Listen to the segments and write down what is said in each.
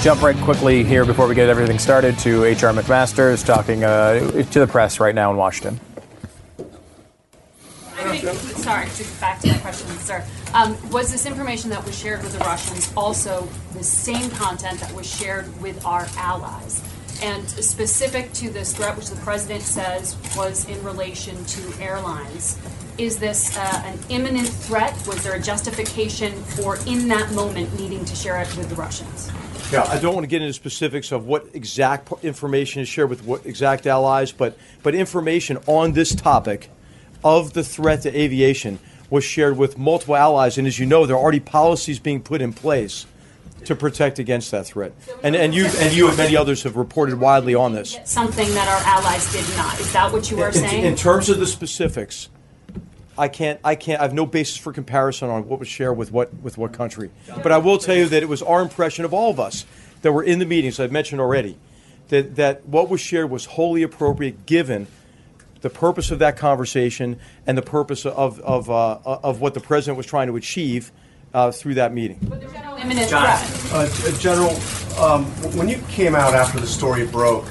jump right quickly here before we get everything started to H.R. McMaster, talking uh, to the press right now in Washington. Sorry, to back to my question, sir. Um, was this information that was shared with the Russians also the same content that was shared with our allies? And specific to this threat, which the president says was in relation to airlines, is this uh, an imminent threat? Was there a justification for, in that moment, needing to share it with the Russians? Yeah, I don't want to get into specifics of what exact information is shared with what exact allies, but but information on this topic of the threat to aviation was shared with multiple allies, and as you know, there are already policies being put in place to protect against that threat. And and you and you and many others have reported widely on this. Something that our allies did not. Is that what you were In, saying? in terms of the specifics, I can't I can't I have no basis for comparison on what was shared with what with what country. But I will tell you that it was our impression of all of us that were in the meetings I've mentioned already that that what was shared was wholly appropriate given the purpose of that conversation and the purpose of of uh, of what the president was trying to achieve uh, through that meeting. imminent threat. Uh, General, um, when you came out after the story broke,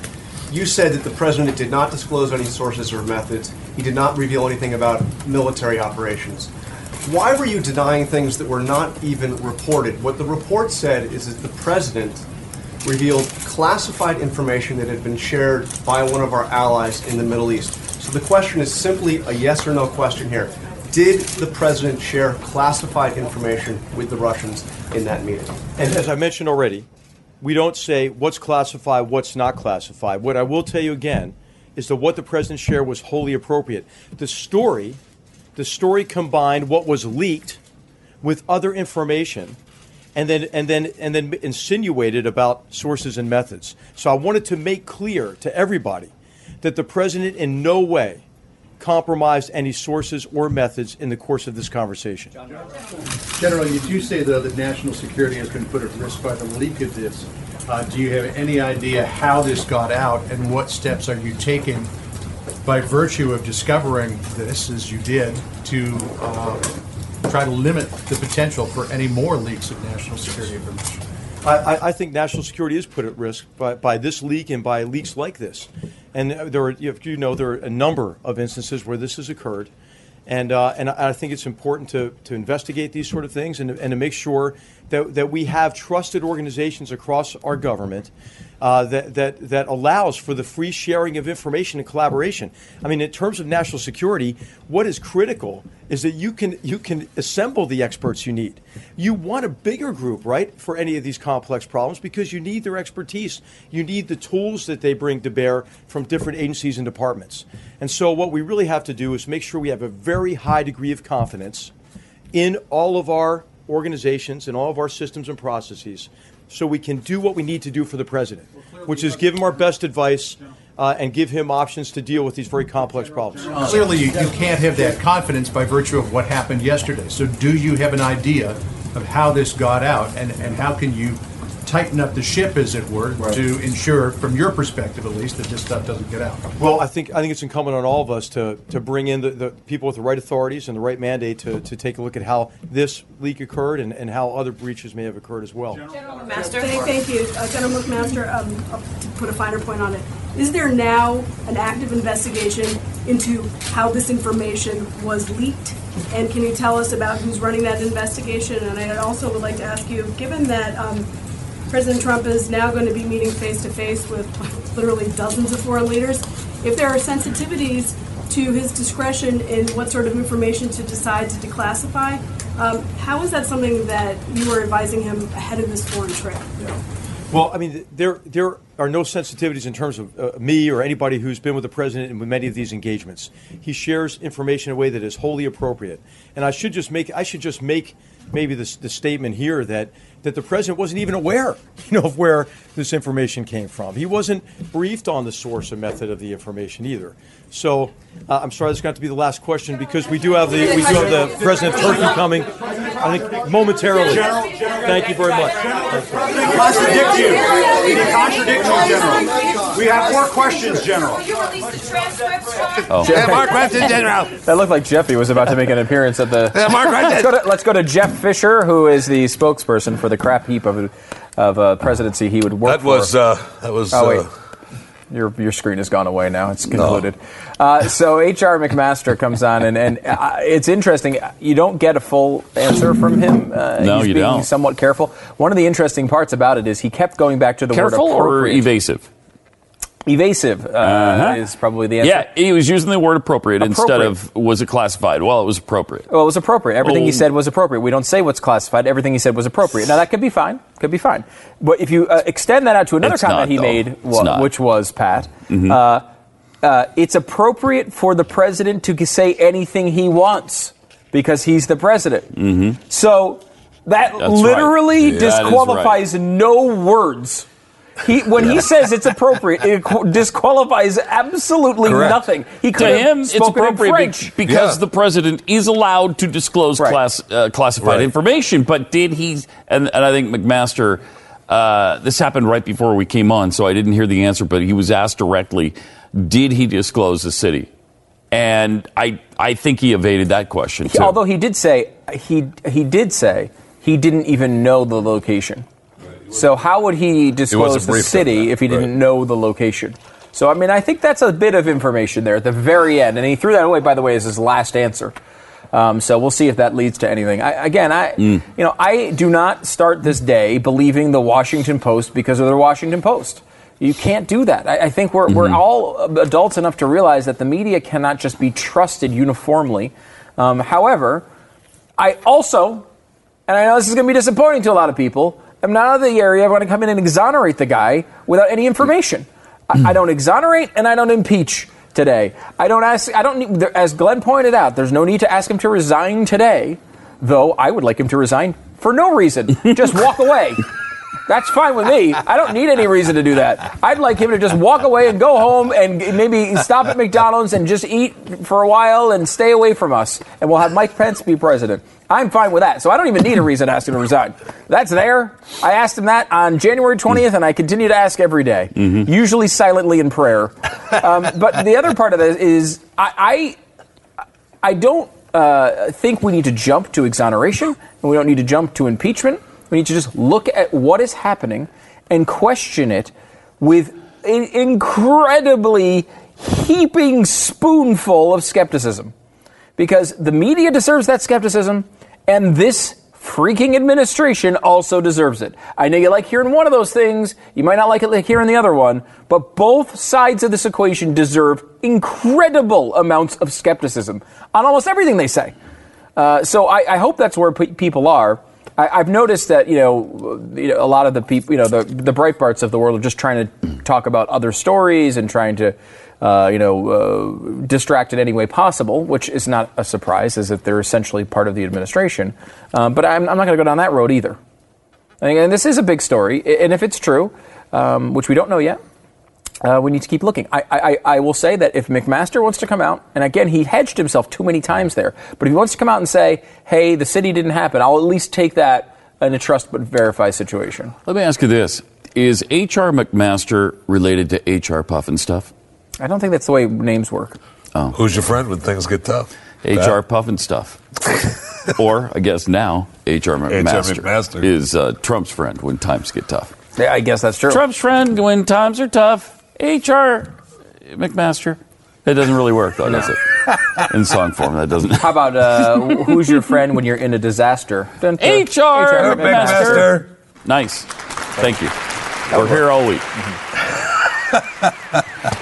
you said that the president did not disclose any sources or methods. He did not reveal anything about military operations. Why were you denying things that were not even reported? What the report said is that the president revealed classified information that had been shared by one of our allies in the Middle East. So the question is simply a yes or no question here. Did the president share classified information with the Russians in that meeting? And as I mentioned already, we don't say what's classified, what's not classified. What I will tell you again is that what the president shared was wholly appropriate. The story, the story combined what was leaked with other information and then and then and then insinuated about sources and methods. So I wanted to make clear to everybody that the president in no way compromised any sources or methods in the course of this conversation. General, you do say, though, that national security has been put at risk by the leak of this. Uh, do you have any idea how this got out and what steps are you taking by virtue of discovering this, as you did, to uh, try to limit the potential for any more leaks of national security information? I, I, think national security is put at risk by, by this leak and by leaks like this. And there are, you know, there are a number of instances where this has occurred. And, uh, and I think it's important to, to investigate these sort of things and, and to make sure that, that we have trusted organizations across our government uh, that, that, that allows for the free sharing of information and collaboration. I mean, in terms of national security, what is critical is that you can, you can assemble the experts you need. You want a bigger group, right, for any of these complex problems because you need their expertise. You need the tools that they bring to bear from different agencies and departments. And so, what we really have to do is make sure we have a very high degree of confidence in all of our organizations and all of our systems and processes so we can do what we need to do for the president, which is give him our best advice uh, and give him options to deal with these very complex problems. Clearly, you, you can't have that confidence by virtue of what happened yesterday. So, do you have an idea of how this got out, and, and how can you tighten up the ship, as it were, to ensure, from your perspective at least, that this stuff doesn't get out? Well, I think I think it's incumbent on all of us to, to bring in the, the people with the right authorities and the right mandate to, to take a look at how this leak occurred and, and how other breaches may have occurred as well. Master. Thank, thank you, uh, General McMaster. Um, uh, to put a finer point on it, is there now an active investigation into how this information was leaked? And can you tell us about who's running that investigation? And I also would like to ask you, given that um, President Trump is now going to be meeting face to face with literally dozens of foreign leaders, if there are sensitivities to his discretion in what sort of information to decide to declassify, um, how is that something that you are advising him ahead of this foreign trip? Well, I mean, there there are no sensitivities in terms of uh, me or anybody who's been with the president in many of these engagements. He shares information in a way that is wholly appropriate, and I should just make I should just make maybe this the statement here that that the president wasn't even aware, you know, of where this information came from. He wasn't briefed on the source or method of the information either. So uh, I'm sorry, this is going to to be the last question because we do have the we do have the president of Turkey coming. I think momentarily. Thank you very much. contradict you. They contradict you, General. We have more questions, General. Oh. Yeah, Mark Renton, General. That looked like Jeffy was about to make an appearance at the. Yeah, Mark Renton. let's, go to, let's go to Jeff Fisher, who is the spokesperson for the crap heap of of uh, presidency he would work That was uh, that was. Oh, wait. uh, Your, your screen has gone away now. It's concluded. Uh, so H.R. McMaster comes on, and, and uh, it's interesting. You don't get a full answer from him. Uh, No, he's you being don't. somewhat careful. One of the interesting parts about it is he kept going back to the Careful word or appropriate. evasive? Evasive uh, Uh-huh. is probably the answer. Yeah, he was using the word appropriate, instead of was it classified? Well, it was appropriate. Well, it was appropriate. Everything he Oh. said was appropriate. We don't say what's classified. Everything he said was appropriate. Now that could be fine. Could be fine. But if you uh, extend that out to another It's comment not, he though. made, not. which was Pat, Mhm. uh, uh, it's appropriate for the president to say anything he wants because he's the president. Mm-hmm. So that That's literally right. That is disqualifies no words. He, when he says it's appropriate, it disqualifies absolutely Correct. nothing. He could to him, it's appropriate be- French. because the president is allowed to disclose Right. class, uh, classified Right. information. But did he? And, and I think McMaster. Uh, this happened right before we came on, so I didn't hear the answer. But he was asked directly, "Did he disclose the city?" And I, I think he evaded that question He- although he did say he he did say he didn't even know the location. So how would he disclose the city if he didn't know the location? So I mean, I think that's a bit of information there at the very end, and he threw that away. By the way, as his last answer. Um, so we'll see if that leads to anything. I, again, I Mm. you know I do not start this day believing the Washington Post because of the Washington Post. You can't do that. I, I think we're, we're Mm-hmm. all adults enough to realize that the media cannot just be trusted uniformly. Um, however, I also, and I know this is going to be disappointing to a lot of people, am not out of the area I want to come in and exonerate the guy without any information. I, I don't exonerate and I don't impeach today. I don't ask. I don't need. As Glenn pointed out, there's no need to ask him to resign today. Though I would like him to resign for no reason. Just walk away. That's fine with me. I don't need any reason to do that. I'd like him to just walk away and go home and maybe stop at McDonald's and just eat for a while and stay away from us. And we'll have Mike Pence be president. I'm fine with that. So I don't even need a reason to ask him to resign. That's there. I asked him that on January 20th, and I continue to ask every day, usually silently in prayer. Um, but the other part of this is I, I, I don't uh, think we need to jump to exoneration, and we don't need to jump to impeachment. We need to just look at what is happening and question it with an incredibly heaping spoonful of skepticism. Because the media deserves that skepticism, and this freaking administration also deserves it. I know you like hearing one of those things, you might not like it like hearing the other one, but both sides of this equation deserve incredible amounts of skepticism on almost everything they say. Uh, so I, I hope that's where pe- people are. I, I've noticed that you know, you know, a lot of the people, you know, the the Breitbarts of the world are just trying to talk about other stories and trying to, uh, you know, uh, distract in any way possible, which is not a surprise, as if they're essentially part of the administration. Uh, but I'm, I'm not going to go down that road either. Think- And this is a big story, and if it's true, um, which we don't know yet, uh, we need to keep looking. I, I, I will say that if McMaster wants to come out, and again, he hedged himself too many times there, but if he wants to come out and say, hey, the city didn't happen, I'll at least take that in a trust but verify situation. Let me ask you this: Is H.R. McMaster related to H.R. Pufnstuf? I don't think that's the way names work. Oh. Who's your friend when things get tough? H.R. Pufnstuf. or, I guess now, H.R. McMaster, McMaster. is uh, Trump's friend when times get tough. Yeah, I guess that's true. Trump's friend when times are tough. H.R. McMaster. It doesn't really work, though, does it? In song form, that doesn't. How about uh, who's your friend when you're in a disaster? Dun, dun. H.R. HR McMaster. Nice. Thank you. We're here all week.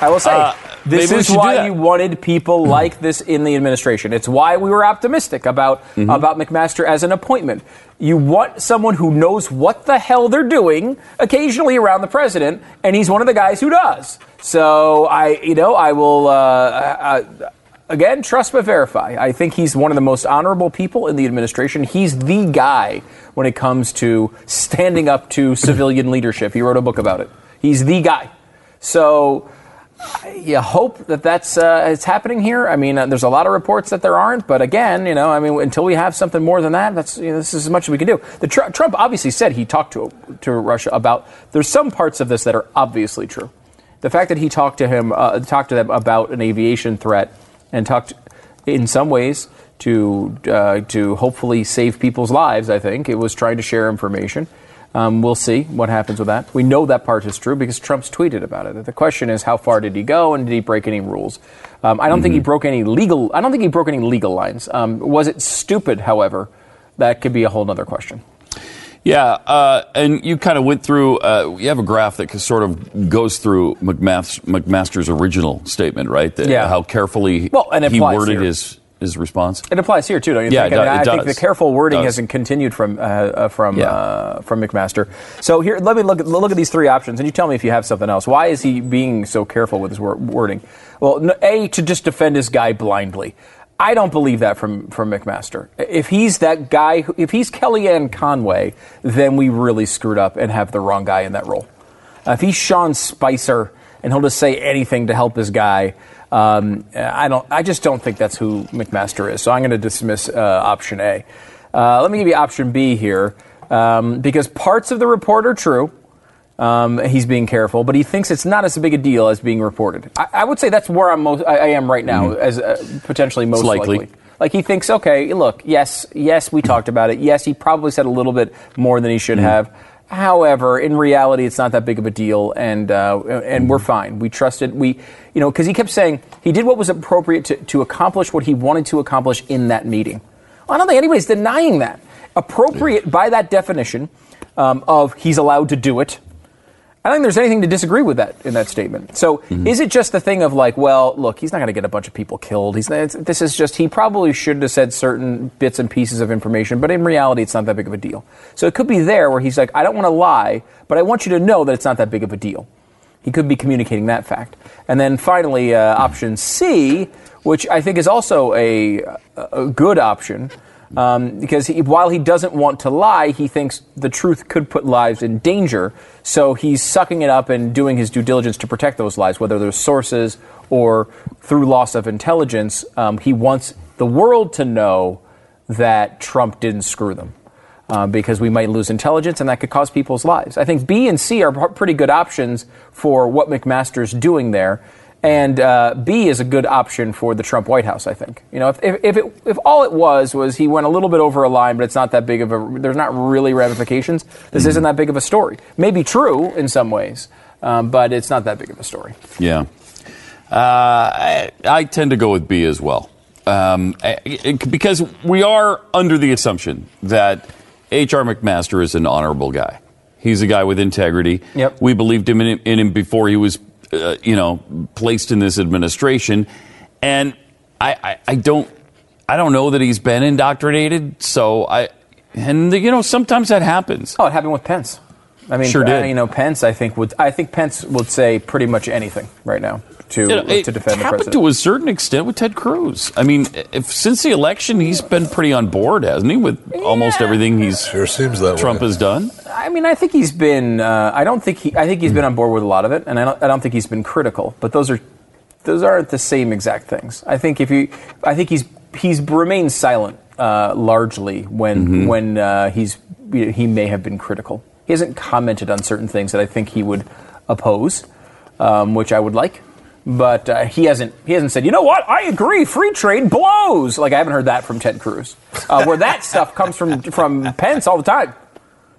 I will say, Uh, this maybe is why you wanted people like this in the administration. It's why we were optimistic about Mm-hmm. about McMaster as an appointment. You want someone who knows what the hell they're doing, occasionally around the president, and he's one of the guys who does. So I, you know, I will. Uh, uh, Again, trust but verify. I think he's one of the most honorable people in the administration. He's the guy when it comes to standing up to civilian leadership. He wrote a book about it. He's the guy. So you hope that that's uh, it's happening here. I mean, uh, there's a lot of reports that there aren't, but again, you know, I mean, until we have something more than that, that's you know, this is as much as we can do. The Tr- Trump obviously said he talked to to Russia about. There's some parts of this that are obviously true. The fact that he talked to him, uh, talked to them about an aviation threat, and talked in some ways to uh, to hopefully save people's lives. I think it was trying to share information. Um, we'll see what happens with that. We know that part is true because Trump's tweeted about it. The question is, how far did he go, and did he break any rules? Um, I don't think he broke any legal. I don't think he broke any legal lines. Um, was it stupid? However, that could be a whole other question. Yeah, uh, and you kind of went through. Uh, you have a graph that sort of goes through McMaster's, McMaster's original statement, right? That- Yeah. How carefully Well, and he worded here. his his response. It applies here too, don't you Yeah, think? it I, mean, it I think the careful wording Does. hasn't continued from uh, uh, from Yeah. uh, from McMaster. So here, let me look at look at these three options, and you tell me if you have something else. Why is he being so careful with his wor- wording? Well, a to just defend his guy blindly. I don't believe that from from McMaster. If he's that guy, if he's Kellyanne Conway, then we really screwed up and have the wrong guy in that role. Uh, if he's Sean Spicer and he'll just say anything to help his guy, um, I don't. I just don't think that's who McMaster is. So I'm going to dismiss uh, option A. Uh, let me give you option B here um, because parts of the report are true. Um, he's being careful, but he thinks it's not as big a deal as being reported. I, I would say that's where I'm most. I, I am right now, as uh, potentially most likely. likely. Like he thinks, okay, look, yes, yes, we talked about it. Yes, he probably said a little bit more than he should have. However, in reality, it's not that big of a deal, and uh, and we're fine. We trusted we, you know, because he kept saying he did what was appropriate to, to accomplish what he wanted to accomplish in that meeting. I don't think anybody's denying that. Appropriate by that definition um, of he's allowed to do it. I don't think there's anything to disagree with that in that statement. So, Mm-hmm. is it just the thing of like, well, look, he's not going to get a bunch of people killed. He's it's, this is just he probably should have said certain bits and pieces of information, but in reality, it's not that big of a deal. So it could be there where he's like, I don't want to lie, but I want you to know that it's not that big of a deal. He could be communicating that fact. And then finally, uh, option C, which I think is also a, a good option, um, because he, while he doesn't want to lie, he thinks the truth could put lives in danger. So he's sucking it up and doing his due diligence to protect those lives, whether they're sources or through loss of intelligence. Um, he wants the world to know that Trump didn't screw them. Uh, because we might lose intelligence and that could cause people's lives. I think B and C are pr- pretty good options for what McMaster's doing there. And uh, B is a good option for the Trump White House, I think. You know, if, if, if, it, if all it was was he went a little bit over a line, but it's not that big of a, there's not really ramifications, this isn't that big of a story. Maybe true in some ways, um, but it's not that big of a story. Yeah. Uh, I, I tend to go with B as well. Um, it- because we are under the assumption that H.R. McMaster is an honorable guy. He's a guy with integrity. Yep. We believed him in, in him before he was, uh, you know, placed in this administration. And I, I, I don't, I don't know that he's been indoctrinated. So I, and you know, sometimes that happens. Oh, it happened with Pence. I mean, Sure did. uh, you know, Pence. I think would. I think Pence would say pretty much anything right now to You know, it to defend the happened president. to a certain extent with Ted Cruz. I mean, if since the election, he's been pretty on board, hasn't he, with almost everything he's Sure seems that Trump way. has done. I mean, I think he's been. Uh, I don't think he. I think he's been on board with a lot of it, and I don't. I don't think he's been critical. But those are, those aren't the same exact things. I think if you, I think he's he's remained silent uh, largely when when uh, he's he may have been critical. He hasn't commented on certain things that I think he would oppose, um, which I would like. But uh, he hasn't. He hasn't said, you know what? I agree. Free trade blows. Like I haven't heard that from Ted Cruz, uh, where that stuff comes from from Pence all the time.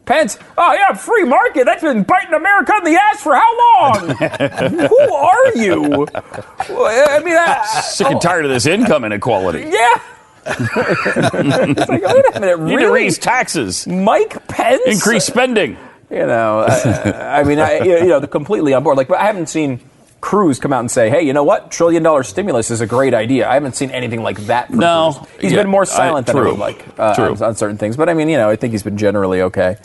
Pence, oh yeah, free market. That's been biting America in the ass for how long? Who are you? I mean, I, Sick and tired of this income inequality. yeah. it's like, wait a minute, Need to raise taxes, Mike Pence? increase spending. You know, I, I mean, I, you know, completely on board. Like, but I haven't seen Cruz come out and say, "Hey, you know what? Trillion dollar stimulus is a great idea." I haven't seen anything like that. No. Cruz. he's Yeah, been more I- silent than I would like uh, True. on, on certain things. But I mean, you know, I think he's been generally okay.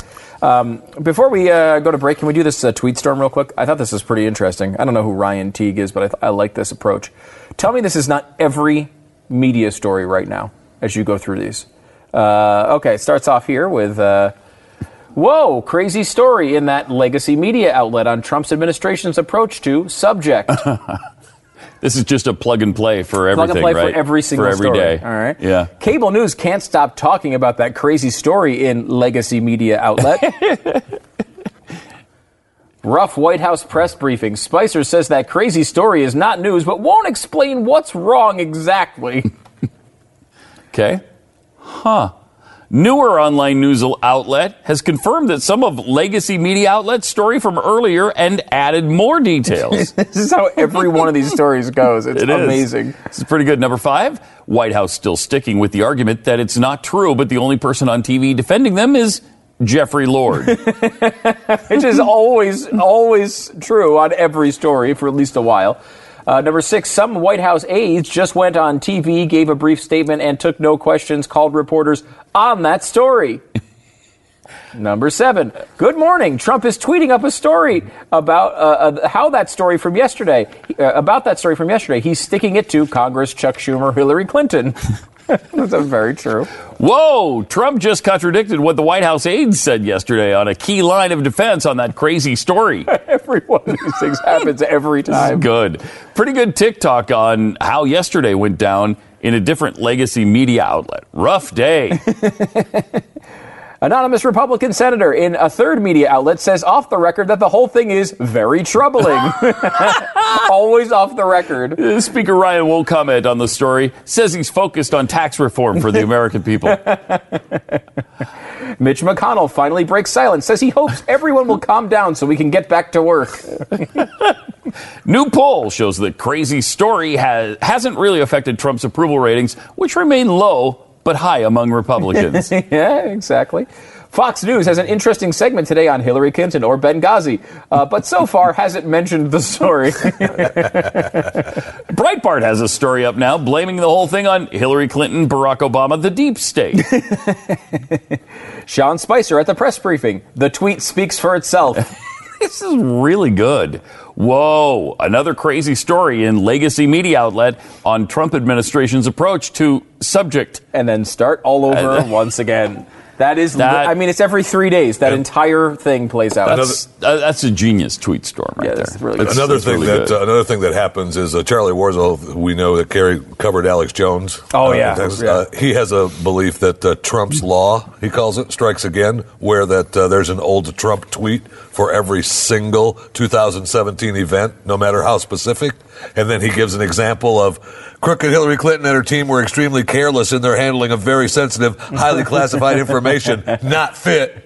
Um, before we uh, go to break, can we do this uh, tweet storm real quick? I thought this was pretty interesting. I don't know who Ryan Teague is, but I, th- I like this approach. Tell me this is not every media story right now as you go through these. Uh, okay, it starts off here with. Whoa, crazy story in that legacy media outlet on Trump's administration's approach to subject. This is just a plug and play for everything, Plug and play right? for every single for every story. day. All right. Yeah. Cable news can't stop talking about that crazy story in legacy media outlet. Rough White House press briefing. Spicer says that crazy story is not news, but won't explain what's wrong exactly. Okay. Huh. Newer online news outlet has confirmed that some of legacy media outlets' story from earlier and added more details. this is how every one of these stories goes. It's It is. amazing. This is pretty good. Number five, White House still sticking with the argument that it's not true, but the only person on TV defending them is Jeffrey Lord. Which is always, always true on every story for at least a while. Uh, number six, some White House aides just went on TV, gave a brief statement, and took no questions, called reporters on that story. Number seven, good morning. Trump is tweeting up a story about uh, uh, how that story from yesterday, uh, about that story from yesterday. He's sticking it to Congress, Chuck Schumer, Hillary Clinton. That's very true. Whoa! Trump just contradicted what the White House aides said yesterday on a key line of defense on that crazy story. Every one of these things happens every time. Good. Pretty good tick-tock on how yesterday went down in a different legacy media outlet. Rough day. Anonymous Republican senator in a third media outlet says off the record that the whole thing is very troubling. Always off the record. Uh, Speaker Ryan won't comment on the story, says he's focused on tax reform for the American people. Mitch McConnell finally breaks silence, says he hopes everyone will calm down so we can get back to work. New poll shows that crazy story has, hasn't really affected Trump's approval ratings, which remain low but high among Republicans. yeah, exactly. Fox News has an interesting segment today on Hillary Clinton or Benghazi, uh, but so far hasn't mentioned the story. Breitbart has a story up now blaming the whole thing on Hillary Clinton, Barack Obama, the deep state. Sean Spicer at the press briefing. The tweet speaks for itself. this is really good. Whoa, another crazy story in legacy media outlet on Trump administration's approach to subject. and then start all over once again. That is, That- I mean, it's every three days. That entire thing plays out. That's, uh, that's a genius tweet storm right Yeah, there. that's really That's- another that's thing really that good. uh, another thing that happens is uh, Charlie Warzel. We know that Kerry covered Alex Jones. Oh, uh, yeah. Texas. Yeah. Uh, he has a belief that uh, Trump's law, he calls it, strikes again, where that uh, there's an old Trump tweet for every single 2017 event, no matter how specific. And then he gives an example of crooked Hillary Clinton and her team were extremely careless in their handling of very sensitive, highly classified information, not fit.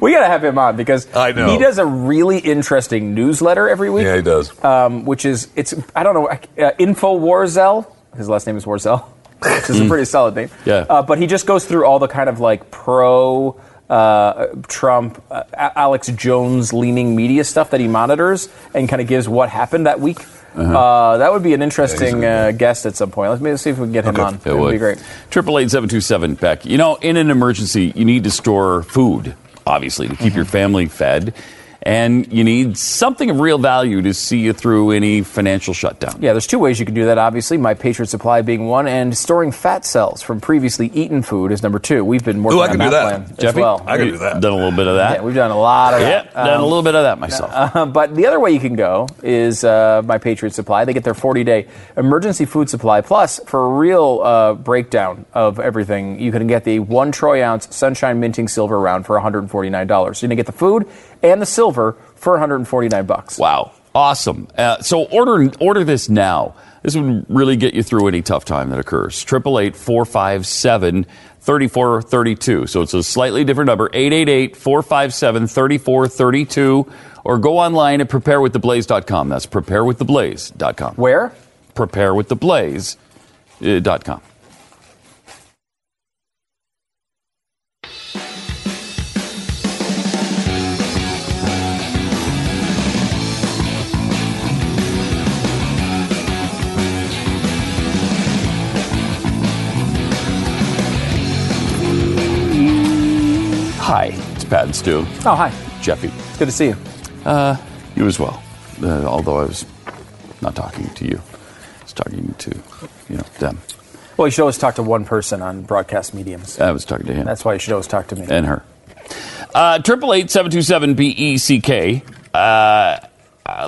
we got to have him on because I know. he does a really interesting newsletter every week. Yeah, he does. Um, which is it's I don't know uh, Info Warzel. His last name is Warzel, which is a pretty solid name. Yeah. Uh, but he just goes through all the kind of like pro. Uh, Trump, uh, Alex Jones leaning media stuff that he monitors and kind of gives what happened that week. uh that would be an interesting uh, guest at some point. Let's maybe see if we can get him Okay. on. It would be great. Triple eight seven two seven Beck. You know, in an emergency, you need to store food, obviously, to keep Mm-hmm. your family fed, and you need something of real value to see you through any financial shutdown. Yeah, there's two ways you can do that, obviously. My Patriot Supply being one, and storing fat cells from previously eaten food is number two. We've been working Ooh, I on can that, do that. plan as Jeffy, well. I can do that. Done a little bit of that. Yeah, we've done a lot of that. Yeah, that. done a Um, little bit of that myself. uh, but the other way you can go is uh, My Patriot Supply. They get their 40 day emergency food supply. Plus, for a real uh, breakdown of everything, you can get the one troy ounce Sunshine Minting Silver round for $149. So you're going to get the food and the silver for 149 bucks. Wow, awesome! Uh, so order order this now. This would really get you through any tough time that occurs. Triple eight four five seven. 3432. So it's a slightly different number 888 457 3432. Or go online at preparewiththeblaze.com. That's preparewiththeblaze.com. Where? Preparewiththeblaze.com. Hi, it's Pat and Stu. Oh, hi. Jeffy. Good to see you. You as well. Uh, although I was not talking to you, I was talking to, you know, them. Well, you should always talk to one person on broadcast mediums. I was talking to him That's why you should always talk to me. and her. Uh, Triple eight seven two seven B E C K. Uh,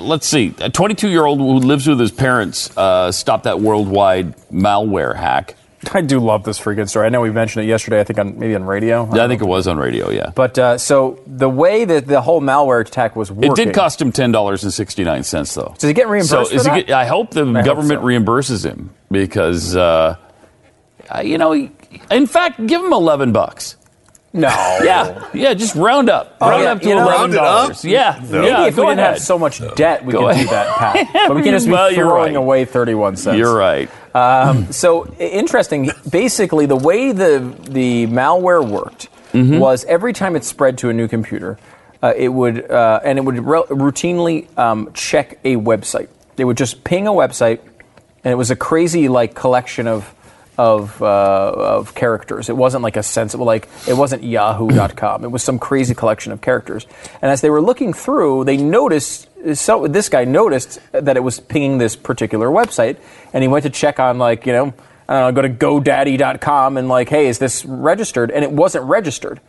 Let's see. A 22 year old who lives with his parents uh, stopped that worldwide malware hack. I do love this freaking story. I know we mentioned it yesterday. I think on maybe on radio. I think it was on radio. Yeah, But uh, so the way that the whole malware attack was working, it did cost him ten dollars and sixty nine cents though. Does he get reimbursed So for is he get, I hope the hope government so. reimburses him because uh, you know he, In fact, give him 11 bucks. No. Yeah, yeah, just round up. Oh, round yeah, up to you know- eleven Round it up? dollars. Yeah, No. yeah. Maybe if we didn't ahead. have so much debt, we Go could do that, Pat. But we can just be Well, you're throwing right. away 31 cents. You're right. Um, so interesting. Basically, the way the the malware worked Mm-hmm. was every time it spread to a new computer, uh, it would uh, and it would re- routinely um, check a website. They would just ping a website, and it was a crazy like collection of of uh, of characters. It wasn't like a sensible like it wasn't Yahoo.com. It was some crazy collection of characters. And as they were looking through, they noticed. So this guy noticed that it was pinging this particular website, and he went to check on like you know I don't know, go to GoDaddy.com and like, hey, is this registered? And it wasn't registered.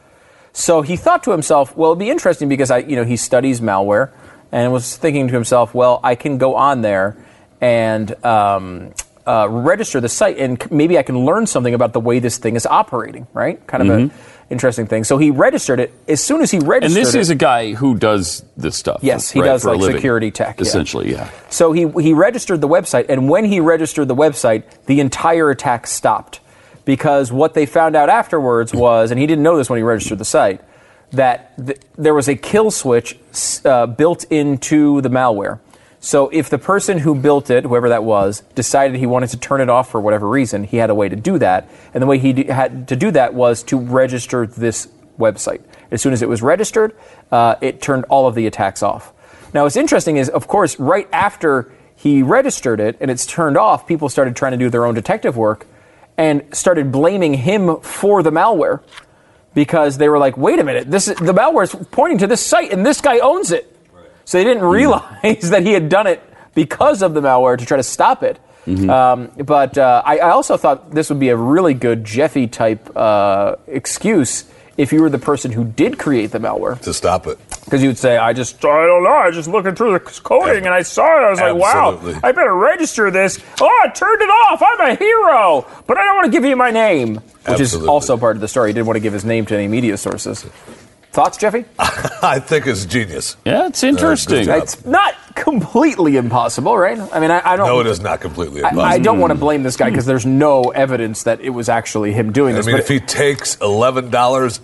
So he thought to himself, well, it'd be interesting because I, you know, he studies malware, and was thinking to himself, well, I can go on there and um, uh, register the site, and maybe I can learn something about the way this thing is operating. Right? Kind of an interesting thing. So he registered it. As soon as he registered, And this it, is a guy who does this stuff. Yes, he right, does, like, security tech. Essentially, yeah. So he, he registered the website, and when he registered the website, the entire attack stopped. Because what they found out afterwards was, and he didn't know this when he registered the site, that th- there was a kill switch uh, built into the malware. So if the person who built it, whoever that was, decided he wanted to turn it off for whatever reason, he had a way to do that. And the way he d- had to do that was to register this website. As soon as it was registered, uh, it turned all of the attacks off. Now, what's interesting is, of course, right after he registered it and it's turned off, people started trying to do their own detective work and started blaming him for the malware because they were like, "Wait a minute, this is, the malware is pointing to this site and this guy owns it." So they didn't realize that he had done it because of the malware to try to stop it. Um, but uh, I, I also thought this would be a really good Jeffy type uh, excuse if you were the person who did create the malware. to stop it. Because you'd say, I just, I don't know, I was just looking through the coding and I saw it. I was like, wow, I better register this. Oh, I turned it off. I'm a hero. But I don't want to give you my name. Which is also part of the story. He didn't want to give his name to any media sources. Thoughts, Jeffy? I think it's genius. Yeah, it's uh, interesting. job. It's not completely impossible, right? I mean, I, I don't. No, it is not completely impossible. I don't want to mm. blame this guy because there's no evidence that it was actually him doing I this. mean, but if he takes eleven dollars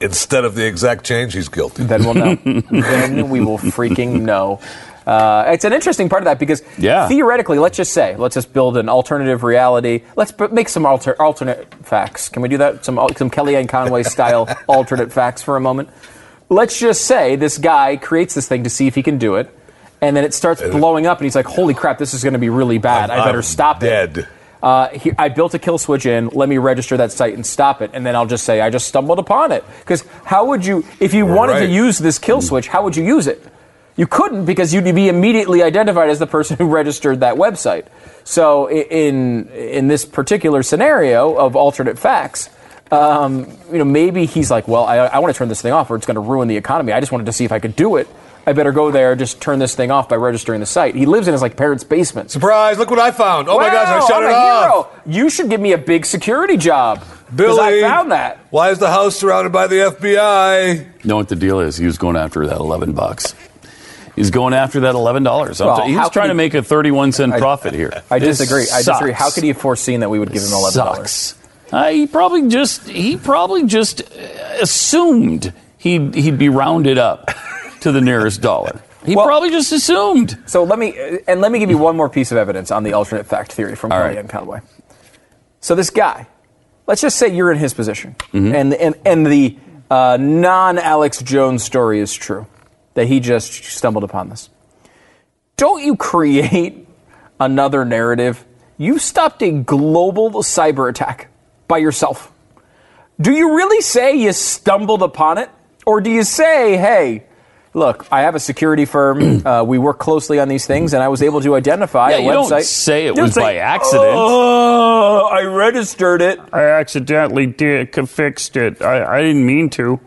instead of the exact change, he's guilty. then we'll know. then we will freaking know. Uh, it's an interesting part of that because Yeah. theoretically, let's just say, let's just build an alternative reality. Let's b- make some alter- alternate facts. Can we do that? Some some Kellyanne Conway style alternate facts for a moment. Let's just say this guy creates this thing to see if he can do it, and then it starts blowing up, and he's like, "Holy crap, this is going to be really bad. I better I'm stop it." dead. uh, he, I built a kill switch in. Let me register that site and stop it, and then I'll just say I just stumbled upon it. Because how would you, if you wanted to use this kill switch, how would you use it? You couldn't because you'd be immediately identified as the person who registered that website. So in in this particular scenario of alternate facts, um, you know, maybe he's like, well, I, I want to turn this thing off, or it's going to ruin the economy. I just wanted to see if I could do it. I better go there, just turn this thing off by registering the site. He lives in his like parents' basement. Surprise! Look what I found. Oh my gosh! I Wow, shut I'm it a off. hero. You should give me a big security job. 'Cause Billy, I found that. Why is the house surrounded by the FBI? know what the deal is? He was going after that 11 bucks. He's going after that $11. I'm Well, t- he how was trying he- to make a 31 cent profit here. I This disagree. I disagree. How could he have foreseen that we would give him eleven dollars? Uh, he probably just he probably just uh, assumed he'd he'd be rounded up to the nearest dollar. He Well- probably just assumed. So let me and let me give you one more piece of evidence on the alternate fact theory from All right. Conway. So this guy, let's just say you're in his position, Mm-hmm. and and and the uh, non Alex Jones story is true, that he just stumbled upon this. Don't you create another narrative? You stopped a global cyber attack by yourself. Do you really say you stumbled upon it? Or do you say, hey, look, I have a security firm. uh, we work closely on these things, and I was able to identify Yeah, a you don't website. say it You was don't by accident. Oh, I registered it. I accidentally did fixed it. I, I didn't mean to.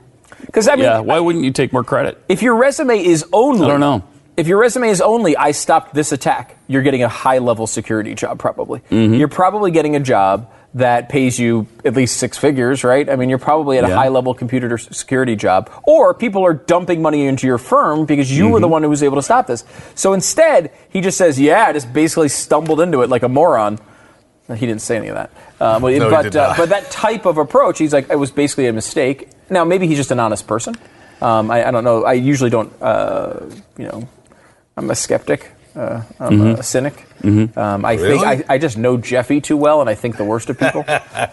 Because I mean, Yeah, why wouldn't you take more credit? if your resume is only, I don't know. If your resume is only, I stopped this attack, you're getting a high level security job probably. Mm-hmm. You're probably getting a job that pays you at least six figures, right? I mean, you're probably at a high level computer security job. Or people are dumping money into your firm because you were Mm-hmm. the one who was able to stop this. So instead, he just says, yeah, I just basically stumbled into it like a moron. He didn't say any of that. Um, but No, he but, uh, but that type of approach, he's like, it was basically a mistake. Now, maybe he's just an honest person. Um, I, I don't know. I usually don't, uh, you know, I'm a skeptic. Uh, I'm Mm-hmm. a cynic. Um, I think Really? I, I just know Jeffy too well, and I think the worst of people.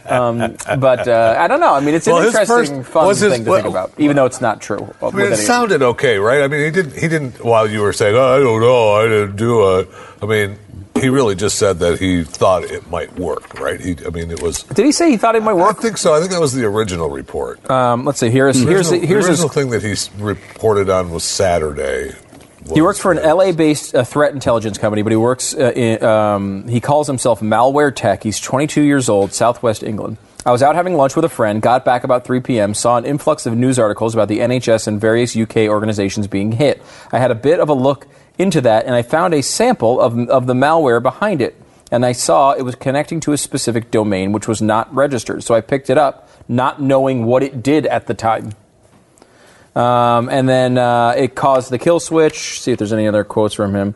um, but uh, I don't know. I mean, it's an Well, his interesting, first- fun his- thing to well- think about, even though it's not true. I mean, it sounded okay, right? I mean, he didn't. He didn't. While you were saying, "Oh, I don't know, I didn't do it." I mean, he really just said that he thought it might work, right? He, I mean, it was. Did he say he thought it might work? I think so. I think that was the original report. Um, let's see. Here's The here's original, the, here's the his thing that he reported on was Saturday. He works for an LA-based uh, threat intelligence company, but he works. Uh, in, um, he calls himself MalwareTech. He's 22 years old, Southwest England. I was out having lunch with a friend, got back about 3 p.m., saw an influx of news articles about the NHS and various UK organizations being hit. I had a bit of a look into that, and I found a sample of, of the malware behind it. And I saw it was connecting to a specific domain, which was not registered. So I picked it up, not knowing what it did at the time. Um, and then uh, it caused the kill switch. See if there's any other quotes from him.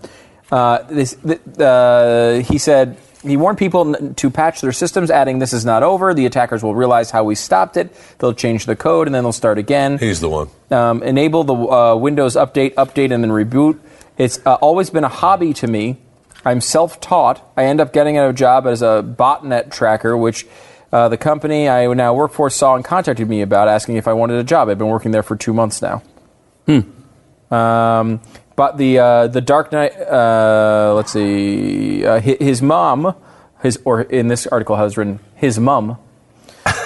Uh, this, uh, he said he warned people to patch their systems, adding, "This is not over. The attackers will realize how we stopped it. They'll change the code, and then they'll start again." He's the one. um, enable the uh, Windows update, update, and then reboot. It's uh, always been a hobby to me. I'm self taught. I end up getting a job as a botnet tracker, which uh, the company I now work for saw and contacted me about, asking if I wanted a job. I've been working there for two months now. Um, but the uh, the Dark Knight. Uh, let's see. Uh, his, mom, his or in this article has written his mum.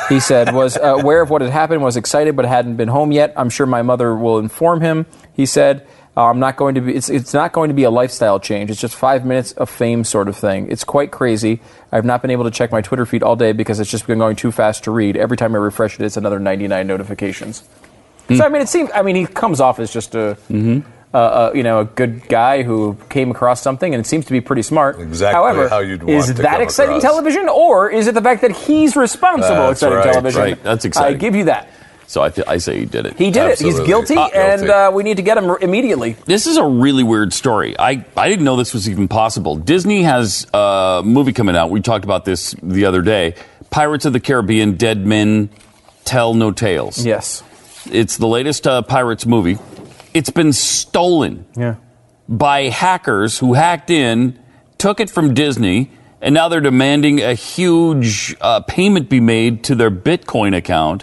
He said was uh, aware of what had happened, was excited, but hadn't been home yet. I'm sure my mother will inform him. He said. Uh, I'm not going to be. It's, it's not going to be a lifestyle change. It's just five minutes of fame, sort of thing. It's quite crazy. I've not been able to check my Twitter feed all day because it's just been going too fast to read. Every time I refresh it, it's another 99 notifications. So I mean, it seems. I mean, he comes off as just a, uh, uh, you know, a good guy who came across something, and it seems to be pretty smart. Exactly However, how you'd want is that exciting across. television, or is it the fact that he's responsible That's exciting right, television? right. That's exciting. I give you that. So I, th- I say he did it. He did it. He's Absolutely. guilty, and guilty. uh, we need to get him r- immediately. This is a really weird story. I, I didn't know this was even possible. Disney has a movie coming out. We talked about this the other day. Pirates of the Caribbean, Dead Men Tell No Tales. Yes. It's the latest uh, Pirates movie. It's been stolen Yeah. by hackers who hacked in, took it from Disney, and now they're demanding a huge uh, payment be made to their Bitcoin account.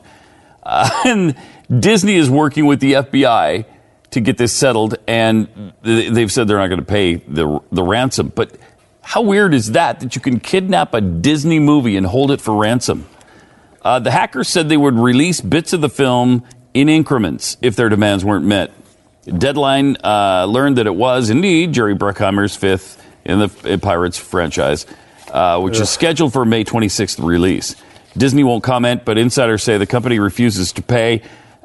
Uh, and Disney is working with the FBI to get this settled, and they've said they're not going to pay the the ransom. But how weird is that? That you can kidnap a Disney movie and hold it for ransom. Uh, the hackers said they would release bits of the film in increments if their demands weren't met. Deadline uh, learned that it was indeed Jerry Bruckheimer's fifth in the Pirates franchise, uh, which is scheduled for May 26th release. Disney won't comment, but insiders say the company refuses to pay.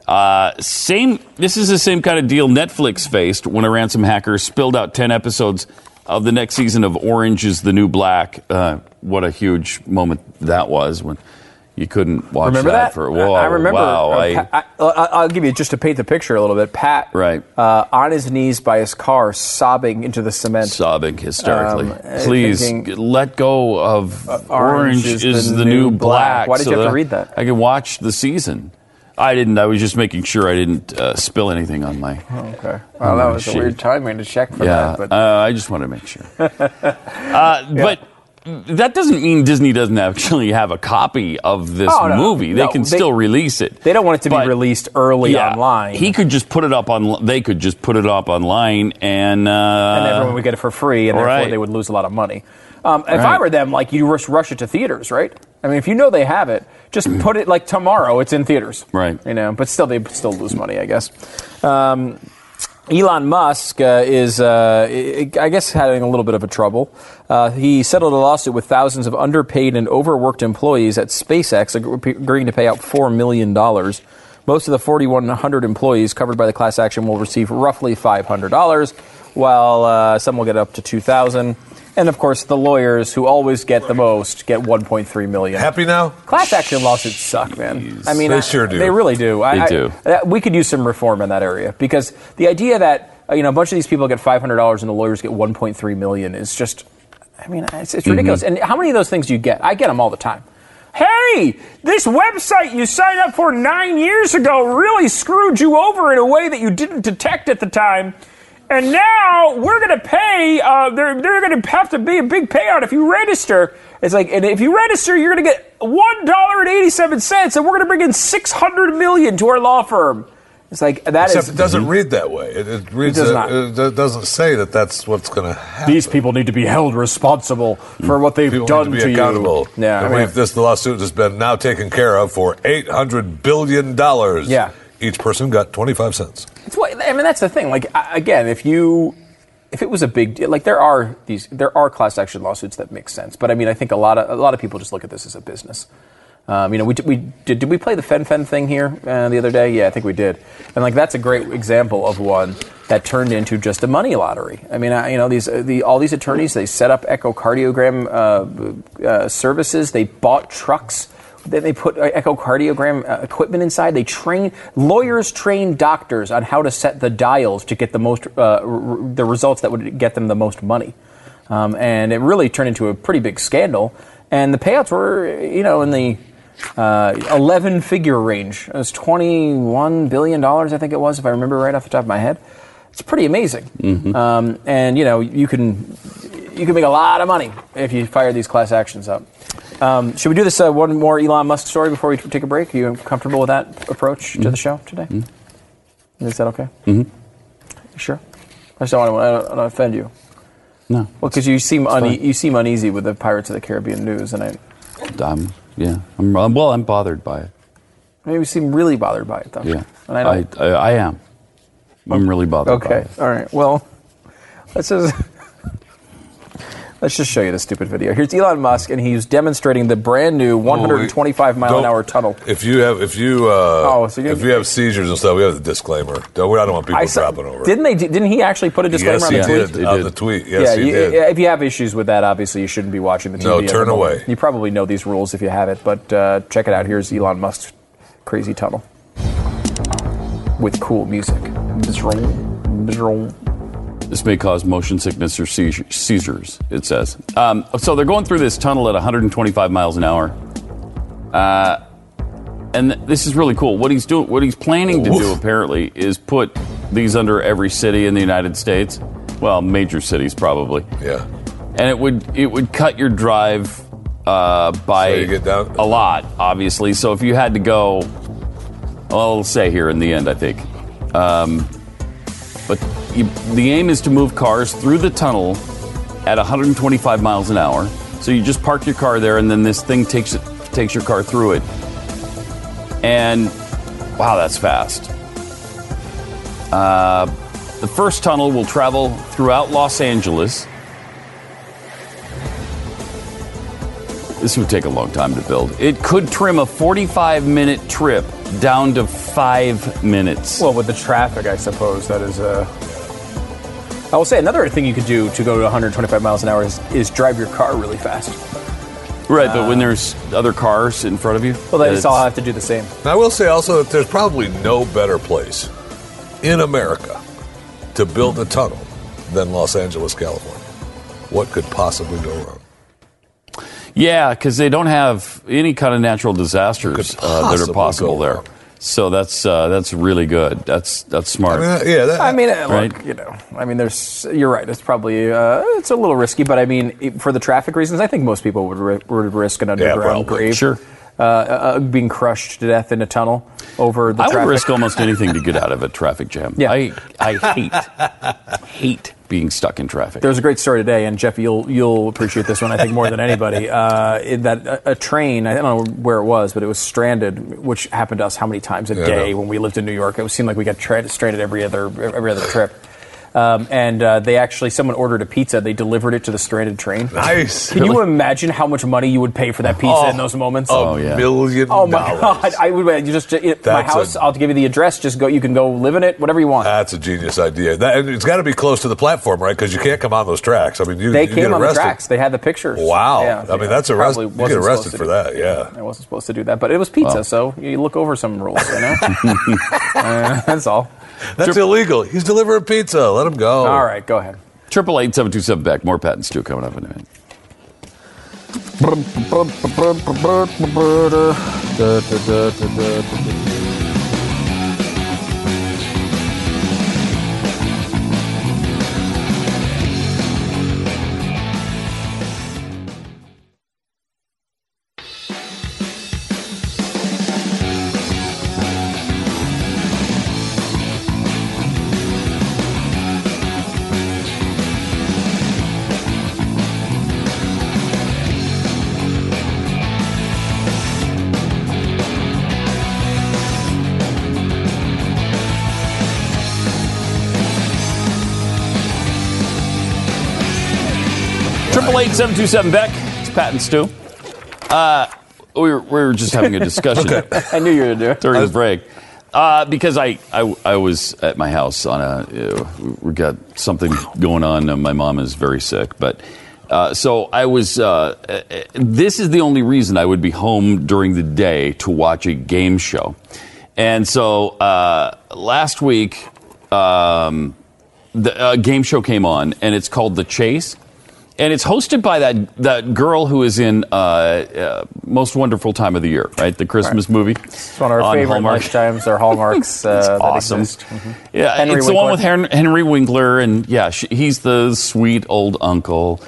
Uh, same. This is the same kind of deal Netflix faced when a ransom hacker spilled out 10 episodes of the next season of Orange is the New Black. Uh, what a huge moment that was when you couldn't watch Remember that? for a while. I remember. Wow, uh, I- Pat- I, I, I'll give you just to paint the picture a little bit. Pat, Right. uh, on his knees by his car, sobbing into the cement. sobbing hysterically. Um, uh, Please thinking- let go of Orange Orange, is is, the the, New Black. black. Why did you have to read that? I could watch the season. I didn't. I was just making sure I didn't uh, spill anything on my. Okay. Well, that Oh, was a weird timing to check for yeah, that. But uh, I just want to make sure. uh, But that doesn't mean Disney doesn't actually have a copy of this Oh, no, movie. no, they can they- still release it. they don't want it to But- be released early Yeah, online. He could just put it up on. They could just put it up online, and uh, and everyone would get it for free, and therefore right. they would lose a lot of money. Um, if I were them, like you rush, rush it to theaters, right? I mean, if you know they have it, just put it like tomorrow. It's in theaters, Right. You know, but still, they still lose money, I guess. Um, Elon Musk uh, is, uh, I guess, having a little bit of a trouble. Uh, he settled a lawsuit with thousands of underpaid and overworked employees at SpaceX, agreeing to pay out $4 million. Most of the 4,100 employees covered by the class action will receive roughly $500, while uh, some will get up to 2000 And of course, the lawyers who always get the most get 1.3 million. Happy now? Class action lawsuits suck, man. I mean, They I- sure do. They really do. I, They I- do. uh, we could use some reform in that area because the idea that uh, you know a bunch of these people get five hundred dollars and the lawyers get one point three million is just I mean, it's, it's ridiculous. And how many of those things do you get? I get them all the time. Hey, this website you signed up for nine years ago really screwed you over in a way that you didn't detect at the time. And now we're going to pay, uh, they're, they're going to have to be a big payout if you register. It's like, and if you register, you're going to get $1.87, and we're going to bring in 600 million to our law firm. It's like, that Except it doesn't read that way. It, it reads. does uh, not. It doesn't say that that's what's going to happen. These people need to be held responsible for what they've People done need to be to accountable. you. Yeah, I I mean, mean, if this lawsuit has been now taken care of for eight hundred billion dollars. Yeah. Each person got twenty five cents. It's what I mean. That's the thing. Like again, if you, if it was a big deal, like there are these, there are class action lawsuits that make sense. But I mean, I think a lot of a lot of people just look at this as a business. Um, you know, we we did, did we play the Fen-Phen thing here uh, the other day? Yeah, I think we did. And like that's a great example of one that turned into just a money lottery. I mean, I, you know, these the all these attorneys they set up echocardiogram uh, uh, services. They bought trucks. Then they put uh, echocardiogram uh, equipment inside. They train lawyers train doctors on how to set the dials to get the most uh, r- the results that would get them the most money. Um, and it really turned into a pretty big scandal. And the payouts were, you know, in the uh, 11 figure range. It was 21 billion dollars, I think it was, if I remember right off the top of my head. It's pretty amazing. Um, and you know, you can you can make a lot of money if you fire these class actions up. Um, should we do this uh, one more Elon Musk story before we t- take a break? Are you comfortable with that approach to the show today? Is that okay? Mm-hmm. Sure. I just don't want to, I don't, I don't offend you. No. Well, because you seem une- fine. you seem uneasy with the Pirates of the Caribbean news, and I Um, yeah. I'm, um, well, I'm bothered by it. maybe you seem really bothered by it, though. Yeah. and I I, don't. I, I am. I'm really bothered by okay, it. all right. Well, let's just let's just show you the stupid video. Here's Elon Musk, and he's demonstrating the brand new 125 mile an hour tunnel. If you have, if you, uh, Oh, so if you have seizures and stuff, we have the disclaimer. Don't, I don't want people saw- dropping over. Didn't they? Didn't he actually put a disclaimer yes, on he the tweet? did. On the tweet, yes, yeah, he you- did. if you have issues with that, obviously you shouldn't be watching the TV. No, turn away. You probably know these rules if you have it, but uh, check it out. Here's Elon Musk's crazy tunnel with cool music. This may cause motion sickness or seizures, it says. Um, so they're going through this tunnel at 125 miles an hour. Uh, and th- this is really cool. What he's doing, what he's planning to do, apparently, is put these under every city in the United States. Well, major cities probably. Yeah. And it would it would cut your drive uh, by So you get down- a lot, obviously. So if you had to go, well, I'll say here in the end, I think. Um, but you, the aim is to move cars through the tunnel at 125 miles an hour. So you just park your car there, and then this thing takes takes your car through it. And wow, that's fast. Uh, the first tunnel will travel throughout Los Angeles. This would take a long time to build. It could trim a 45 minute trip down to five minutes. Well, with the traffic, I suppose that is a. I will say another thing you could do to go to 125 miles an hour is, is drive your car really fast. Right, but when uh, there's other cars in front of you, Well, they just it's- all have to do the same. And I will say also that there's probably no better place in America to build a tunnel than Los Angeles, California. What could possibly go wrong? Yeah, because they don't have any kind of natural disasters uh, that are possible there. wrong. So that's uh, that's really good. That's that's I smart. mean, uh, yeah, that, I mean, uh, look, Right. you know, I mean, there's. You're right. It's probably uh, it's a little risky, but I mean, for the traffic reasons, I think most people would, ri- would risk an underground probably. grave. Sure. Uh, uh, being crushed to death in a tunnel over the I would risk almost anything to get out of a traffic jam. Yeah. I I hate hate being stuck in traffic. There's a great story today, and Jeff, you'll you'll appreciate this one, I think, more than anybody. Uh, in that a, a train, I don't know where it was, but it was stranded, which happened to us how many times a Yeah, day when we lived in New York? It seemed like we got tra- stranded every other every other trip. Um, and uh, they actually, someone ordered a pizza. They delivered it to the stranded train. Nice. Can you imagine how much money you would pay for that pizza Oh, in those moments? a Oh, yeah. million Oh my dollars. god! I would you just it, my That's house. a- i I'll give you the address. Just go. You can go live in it. Whatever you want. That's a genius idea. That, and it's got to be close to the platform, right? Because you can't come on those tracks. I mean, you, they you came get on the tracks. They had the pictures. Wow. Yeah, I mean, yeah. that's arrest- Probably you get wasn't arrested for to that, yeah. I wasn't supposed to do that, but it was pizza, so you look over some rules. You know, Uh, that's all. That's illegal. He's delivering pizza. Let him go. All right, go ahead. Triple eight seven two seven back. More Pat and Stu coming up in a minute. Triple eight seven two seven Beck. It's Pat and Stu. Uh, we were, we were just having a discussion I knew you were going to do it. during the break uh, because I, I I was at my house on a uh, we got something going on. My mom is very sick, but. Uh, so I was. Uh, uh, this is the only reason I would be home during the day to watch a game show, and so uh, last week um, the game show came on, and it's called The Chase, and it's hosted by that that girl who is in uh, uh, Most Wonderful Time of the Year, right? The Christmas movie. It's one of our on favorite Hallmark. lifetimes or hallmarks uh, awesome. Mhm. Yeah, Henry it's the one with Winkler. Henry Winkler, and yeah, she, he's the sweet old uncle.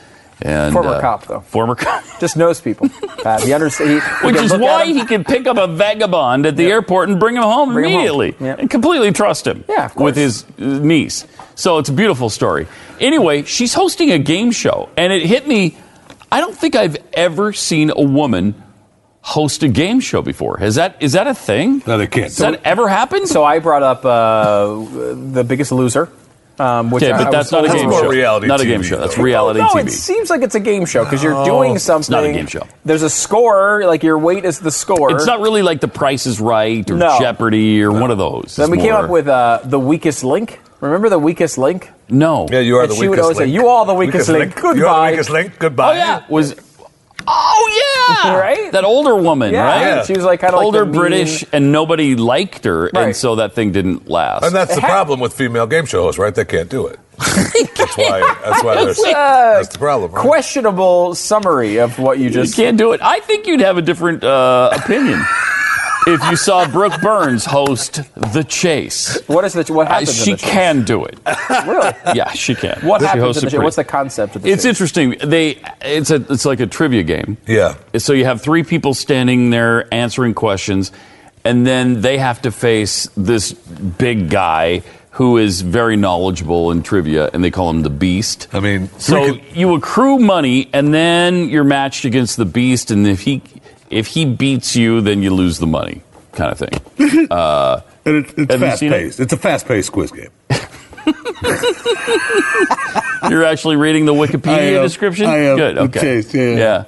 And Former uh, cop, though. Former cop. Just knows people. Pat. He understands. Which is why he can pick up a vagabond at the airport and bring him home Bring him home. immediately and completely trust him Yeah, of course. with his uh, niece. So it's a beautiful story. Anyway, she's hosting a game show, and it hit me. I don't think I've ever seen a woman host a game show before. Is that is that a thing? No, they can't. Has that ever happened? So I brought up uh, the Biggest Loser. Um, which okay, I but that's was not a always- game more show. reality not a game show. That's though. reality no, TV. it seems like it's a game show because you're doing something. not a game show. There's a score, like your weight is the score. It's not really like The Price is Right or No. Jeopardy or one of those. Then It's we came up with uh, the weakest link. Remember the weakest link? no. Yeah, you are And the she would weakest always say, "You are the weakest link. You are the weakest link. Goodbye. Oh yeah, was oh yeah, Right? That older woman, Yeah, right? Yeah. she was like kind of older like the mean- British, and nobody liked her, and so that thing didn't last. And that's the It ha- problem with female game show hosts, right? They can't do it. that's why. That's why. There's, Uh, that's the problem. Right? questionable summary of what you just. you just. can't do it. I think you'd have a different uh, opinion if you saw Brooke Burns host The Chase. What is the what Uh, happens? she in the chase? can do it. really. Yeah, she can. What she happens? hosts In the it chase? What's the concept of the It's chase? interesting. They it's a it's like a trivia game. Yeah. So you have three people standing there answering questions, and then they have to face this big guy who is very knowledgeable in trivia, and they call him the Beast. I mean, So freaking- you accrue money, and then you're matched against the Beast, and if he if he beats you, then you lose the money, kind of thing. Uh, And it's, it's fast seen it? paced. It's a fast paced quiz game. you're actually reading the Wikipedia I am. description. I am. Good. Okay. Chase, yeah. yeah.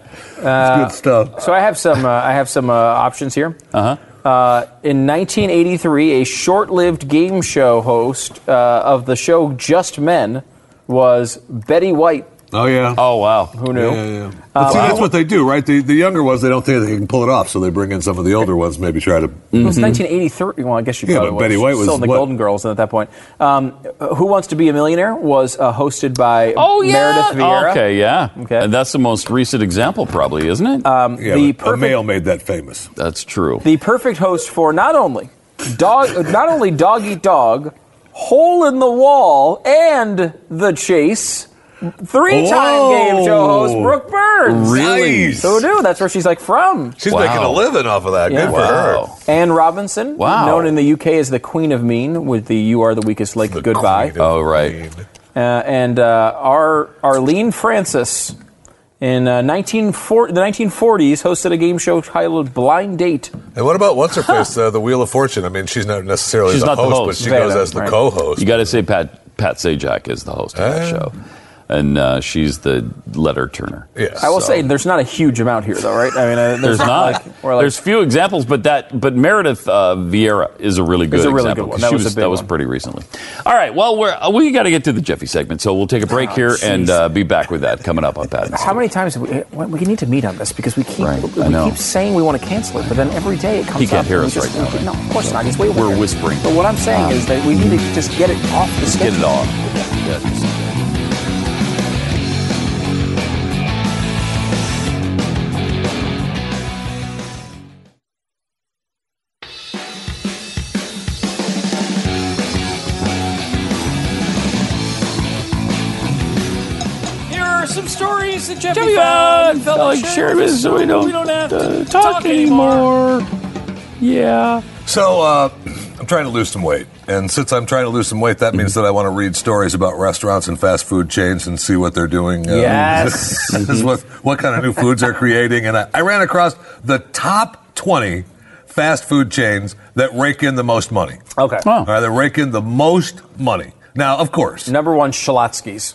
it's good stuff. So I have some. Uh, I have some uh, options here. Uh-huh. Uh, in 1983, a short-lived game show host uh, of the show Just Men was Betty White. Oh yeah. Oh wow. Who knew? Yeah, yeah. But see, that's what they do, right? The, the younger ones, they don't think they can pull it off, so they bring in some of the older ones, maybe try to. It was 1983. Well, I guess you Yeah, probably but Betty White was still in the what? Golden Girls at that point. Um, Who Wants to Be a Millionaire was uh, hosted by Oh yeah. Meredith Vieira. Okay. Yeah. Okay. And that's the most recent example, probably, isn't it? Um, Yeah, the but a perfect male made that famous. that's true. the perfect host for not only dog, not only dog eat dog, hole in the wall, and the chase. Three-time Whoa. game show host Brooke Burns. Really? Nice. Who knew? That's where she's like from. She's Wow. making a living off of that. Yeah. Good for her. Wow. Anne Robinson, Wow. known in the UK as the Queen of Mean, with the "You Are the Weakest Link." The Goodbye. queen of Oh, right. mean. Uh, and uh, our Arlene Francis in uh, 1940, the 1940s hosted a game show titled Blind Date. And what about what's her face? Uh, the Wheel of Fortune. I mean, she's not necessarily She's the, not the host, host. but she Vanna, goes as the right. co-host. You got to say Pat Pat Sajak is the host of that Ah. show, and uh, she's the letter turner. Yeah. I will So- say there's not a huge amount here, though, right? I mean, uh, there's, There's not. Like, we're like, There's few examples, but that but Meredith uh, Vieira is a really good a really example. good one. 'cause That she was a big that was pretty recently. All right, well we're uh, we got to get to the Jeffy segment, so we'll take a break Oh, here jeez. and uh, be back with that coming up on Pat. and how many times have we, we need to meet on this because we keep Right, we I know. keep saying we want to cancel it, but then every day it comes He can't up hear us just- right now, we- No, of course not. He's way We're whispering. But what I'm saying is that we need to just get it off the Let's get it off. Yeah, stories that Jeffy, found. Felt like sharing with us so we don't, have to talk, anymore. Yeah. So uh, I'm trying to lose some weight, and since I'm trying to lose some weight, that means that I want to read stories about restaurants and fast food chains and see what they're doing. uh, Yes. what what kind of new foods they're creating, and I, I ran across the top 20 fast food chains that rake in the most money. Okay. All right, they rake in the most money. Now, of course, Number one, Schlotzsky's.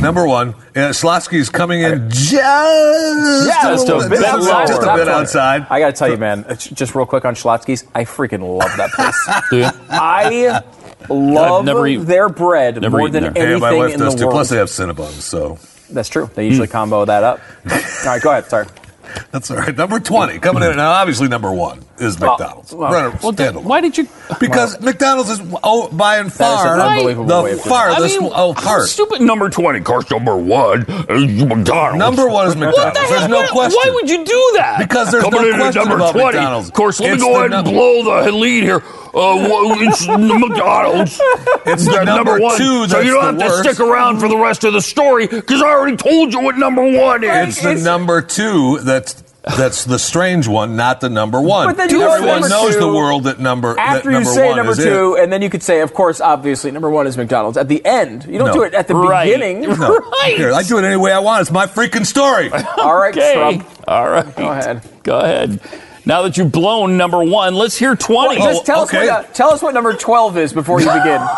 Number one, uh, Schlotzsky's coming in just, Just a, a little bit just, lower. just a bit outside. I got to tell you, man, uh, just real quick on Schlotzsky's, I freaking love that place. Do you? I love never eaten- their bread never more eaten than there. Yeah, my anything wife in does the too. world. Plus, they have Cinnabons, so That's true. They usually combo that up. All right, go ahead. Sorry. that's all right. Number 20 coming in. Now, obviously, number one is Well, McDonald's. well, Run Well, then, why did you? Because McDonald's is oh, by and far an the of putting it. farthest I mean, oh, how part. stupid number 20. Course number one is McDonald's. Number one is What McDonald's. the There's no Why- question. Why would you do that? Because there's Coming no question number about 20. McDonald's. Of course, let me It's go ahead and num- blow the lead here. Uh, it's McDonald's. It's the number one. two so you don't have to stick around for the rest of the story because I already told you what number one is. It's the number two that's that's the strange one, not the number one. But then you Everyone knows two, the world that number that After you say one number two, it. and then you could say, of course, obviously, number one is McDonald's. At the end, you don't No. do it at the Right. beginning. No, Right. Here, I do it any way I want. It's my freaking story. All right, Okay. Trump. All right. Go ahead. Go ahead. Now that you've blown number one, let's hear 20. Well, just tell, Oh, okay. us what, uh, tell us what number 12 is before you begin.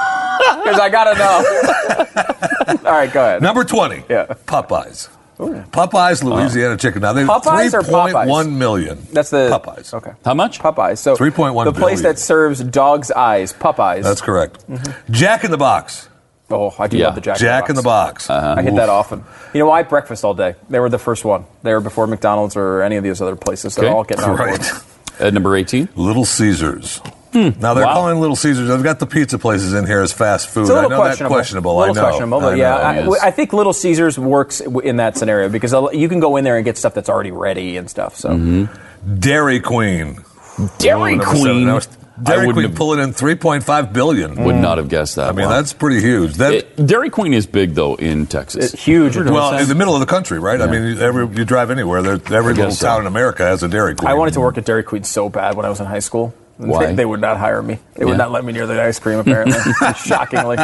Because I got to know. All right, go ahead. Number twenty. Yeah. Popeyes. Popeyes, Louisiana chicken. Now they Popeyes or three point Popeyes? one million. That's the Popeyes. Okay. How much? Popeyes. So 3.1 The place billion. that serves dog's eyes. Popeyes. That's correct. Mm-hmm. Jack in the Box. Oh, I do Yeah. love the Jack. Jack in the Box. I hit that often. You know why? Breakfast all day. They were the first one. They were before McDonald's or any of these other places. They're Okay. all getting on board. Right. At number 18? Little Caesars. Now they're Wow. calling Little Caesars. I've got the pizza places in here as fast food. It's a little I know questionable. that questionable. little I know. questionable, but I yeah, know. I. I think Little Caesars works in that scenario because you can go in there and get stuff that's already ready and stuff. So Mm-hmm. Dairy Queen. Dairy Number seven. Queen. That I Dairy Queen have- pulling in 3.5 billion. Would not have guessed that. I mean, Wow. that's pretty huge. That It- Dairy Queen is big though in Texas. it's huge. well, in the middle of the country, right? I mean, every, you drive anywhere. Every little guess so. town in America has a Dairy Queen. I wanted to work at Dairy Queen so bad when I was in high school. Why? They, they would not hire me. They would Yeah. not let me near the ice cream. Apparently, shockingly.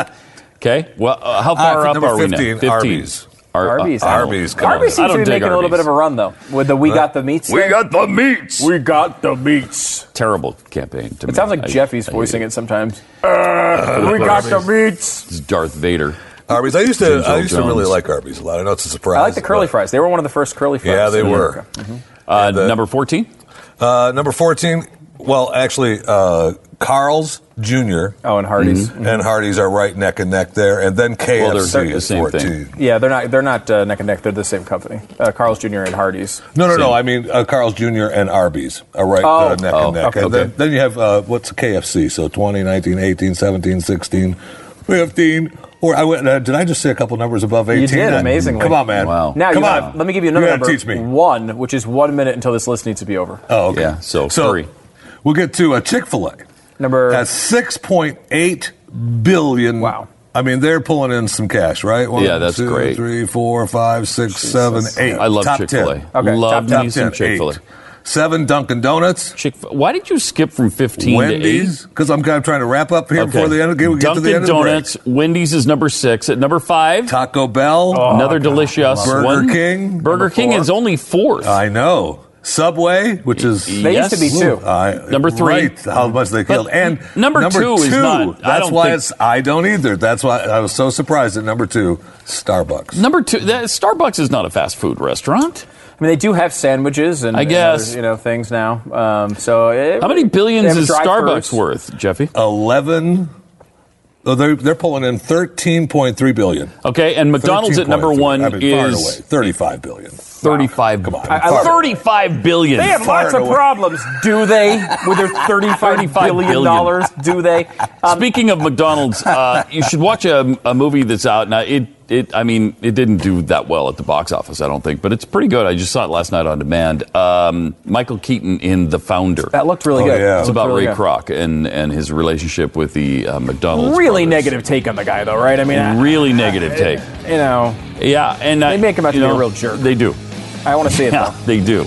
Okay. Well, uh, how Uh, far up number are we 15, now? Arby's. Ar- uh, Arby's. Arby's, come on. Arby's I seems don't to be dig making a little bit of a run though. With the we got the meats. We thing. got the meats. we got the meats. Terrible campaign. To me. It sounds like I- Jeffy's I voicing it sometimes. Uh, we got the meats. It's Darth Vader. Arby's. I used to. James I Earl used to really Jones. like Arby's a lot. I know it's a surprise. I like the curly but- fries. They were one of the first curly fries. Yeah, they in were. America. Uh, the- number 14? Uh, number 14. Well, actually, uh, Carl's Jr. Oh, and Hardee's. Mm-hmm. and Hardee's are right neck and neck there, and then KFC Well, they're the is same 14. thing. Yeah, they're not. They're not uh, neck and neck. They're the same company. Uh, Carl's Jr. and Hardee's. No, no, no. I mean uh, Carl's Jr. and Arby's are right Oh. uh, neck Oh, and neck. okay, and okay. Then, then you have uh, what's KFC? So 20, 19, 18, 17, 16, 15. Or I went. Uh, did I just say a couple numbers above 18? did, Uh, amazingly. Come on, man. Wow. Now, Come you on. gotta- let me give you another You number. teach me. One, which is one minute until this list needs to be over. Oh, okay. Yeah, so three. We'll get to uh, a Chick Fil A. Number. At 6.8 billion. Wow. I mean, they're pulling in some cash, right? One, Yeah, that's two, great. three, four, five, six, seven, eight. I love Chick Fil A. 10. Okay, love top me 10, some Chick Fil A. Seven Dunkin' Donuts. Chick. Why did you skip from 15 Wendy's, because I'm kind of trying to wrap up here to 8? before the end. We get Dunkin' to the end Donuts. Wendy's is number six. At number five, of the break. Taco Bell. another oh, delicious Burger one. King. Burger Number King four. is only fourth. I know. Subway, which is They used to be two. I- Number three. right, how much they killed, and number two is not- I That's don't why think- it's. I don't either. That's why I was so surprised at number two, Starbucks. number two, that, Starbucks is not a fast food restaurant. I mean, they do have sandwiches and I and guess. other, you know things now. Um, so it, How many billions is. Starbucks worth, Jeffy? Eleven. Oh, they're they're pulling in thirteen point three billion. Okay, and McDonald's at number 13.3. one I mean, far and away, is thirty-five billion. 35 Come on, I- I- 35 billion. They have Far lots of away. problems, do they? With their thirty-five 35 billion billion. dollars, do they? Um, Speaking of McDonald's, uh, you should watch a, a movie that's out now. It it, I mean, it didn't do that well at the box office, I don't think, but it's pretty good. I just saw it last night on demand. Um, Michael Keaton in The Founder. That looked really Oh, good. yeah. It's That about really Ray good. Kroc and, and his relationship with the uh, McDonald's. Really brothers. negative take on the guy, though, right? I mean, I- Really negative take. you know, Yeah, and They make him out to be a real jerk. They do. I want to see it Yeah, though. they do.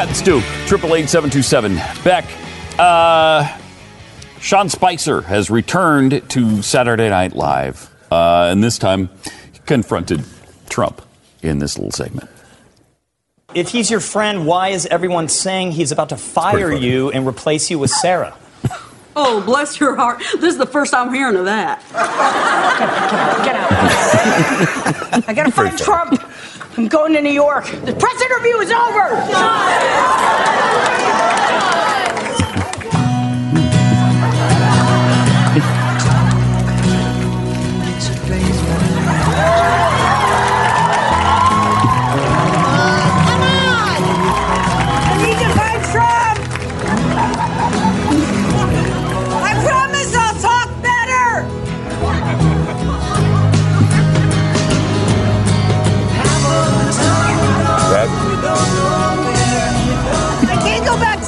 Pat and Stu. Triple eight seven two seven. Beck. Uh, Sean Spicer has returned to Saturday Night Live, uh, and this time he confronted Trump in this little segment. If he's your friend, why is everyone saying he's about to fire you and replace you with Sarah? Oh, bless your heart. This is the first I'm hearing of that. Get out. I gotta find Trump. I'm going to New York. The press interview is over. I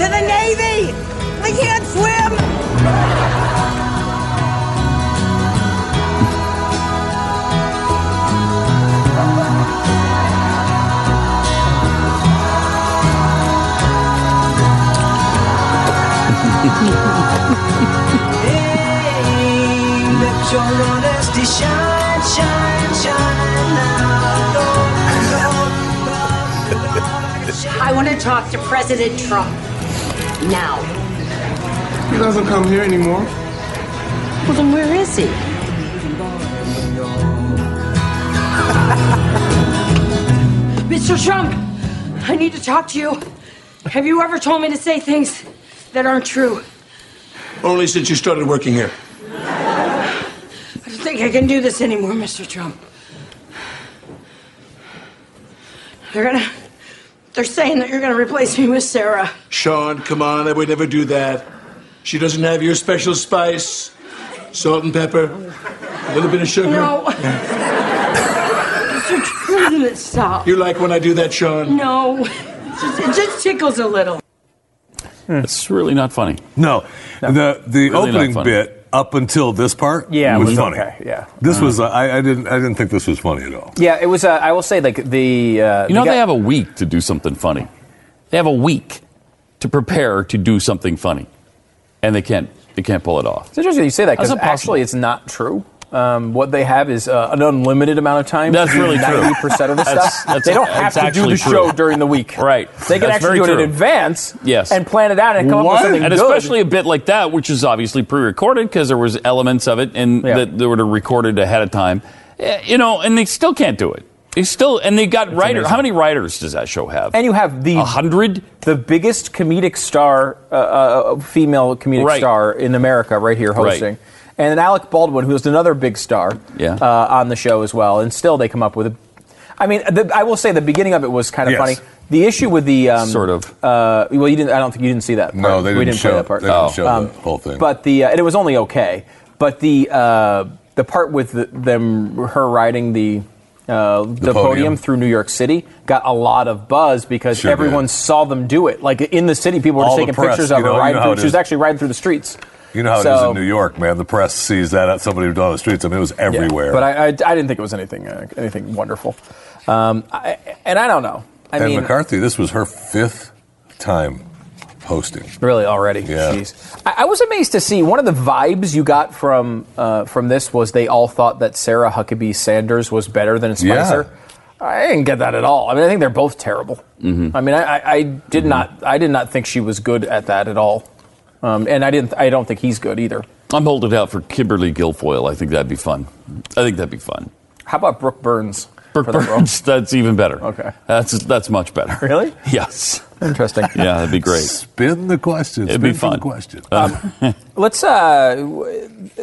to the Navy. I can't swim. Let your honesty shine, shine, shine I want to talk to President Trump now. He doesn't come here anymore. Well, then where is he? Mr. Trump, I need to talk to you. Have you ever told me to say things that aren't true? Only since you started working here. I don't think I can do this anymore, Mr. Trump. They're gonna. They're saying that you're gonna replace me with Sarah. Sean, come on, I would never do that. She doesn't have your special spice, salt and pepper, a little bit of sugar. No. Mr. President, stop. You like when I do that, Sean? No. It just, tickles a little. It's really not funny. no, the the Really opening bit up until this part Yeah, it was, was funny. okay, yeah. This was uh, I, I didn't I didn't think this was funny at all. Yeah, it was. Uh, I will say, like the. Uh, You know, the guy- they have a week to do something funny. They have a week to prepare to do something funny, and they can't. They can't pull it off. It's interesting you say that because actually it's not true. Um, what they have is uh, an unlimited amount of time. That's to do really true. 90% of the That's- stuff. that's- they don't have that's to do the true. show during the week. Right. They can That's actually do it true. in advance Yes. and plan it out and come up with something and good. especially a bit like that, which is obviously pre-recorded because there was elements of it and Yeah. that they were recorded ahead of time. Eh, You know, and they still can't do it. They still and they got writers. How many writers does that show have? and you have the hundred. the biggest comedic star, uh, uh, female comedic Right. star in America, right here hosting, and then Alec Baldwin, who's another big star, Yeah. uh, on the show as well. And still, they come up with. A, I mean, the, I will say the beginning of it was kind of Yes. funny. The issue with the um, Sort of. Uh, well, you didn't. I don't think you didn't see that. Part. No, they we didn't didn't play show- that part. they didn't Oh. show Um, the whole thing. But the uh, and it was only okay. But the uh, the part with the, them her riding the. Uh, the, podium. podium. through New York City got a lot of buzz because Sure everyone did. saw them do it. Like in the city, people were just taking press, pictures you of her know- you riding know through. She was actually riding through the streets. You know how it is So- in New York, man. The press sees that at somebody who's on the streets. I mean, it was Yeah, everywhere. But I, I, I didn't think it was anything uh, anything wonderful. Um, I, and I don't know. I and mean, McCarthy, this was her fifth time hosting. Really, already. Yeah. Jeez. I, I was amazed to see one of the vibes you got from uh, from this was they all thought that Sarah Huckabee Sanders was better than Spicer. Yeah. I didn't get that at all. I mean, I think they're both terrible. Mhm. I mean, I, I, I did not, I did not think she was good at that at all, um, and I didn't, I don't think he's good either. I'm holding out for Kimberly Guilfoyle. I think that'd be fun. I think that'd be fun. How about Brooke Burns? Brooke for role? Burns, that's even better. Okay. That's that's much better. Really? Yes. Interesting. Yeah, that'd be great. Spin the question. It'd Spin be for the fun. question. Um, Let's. Uh,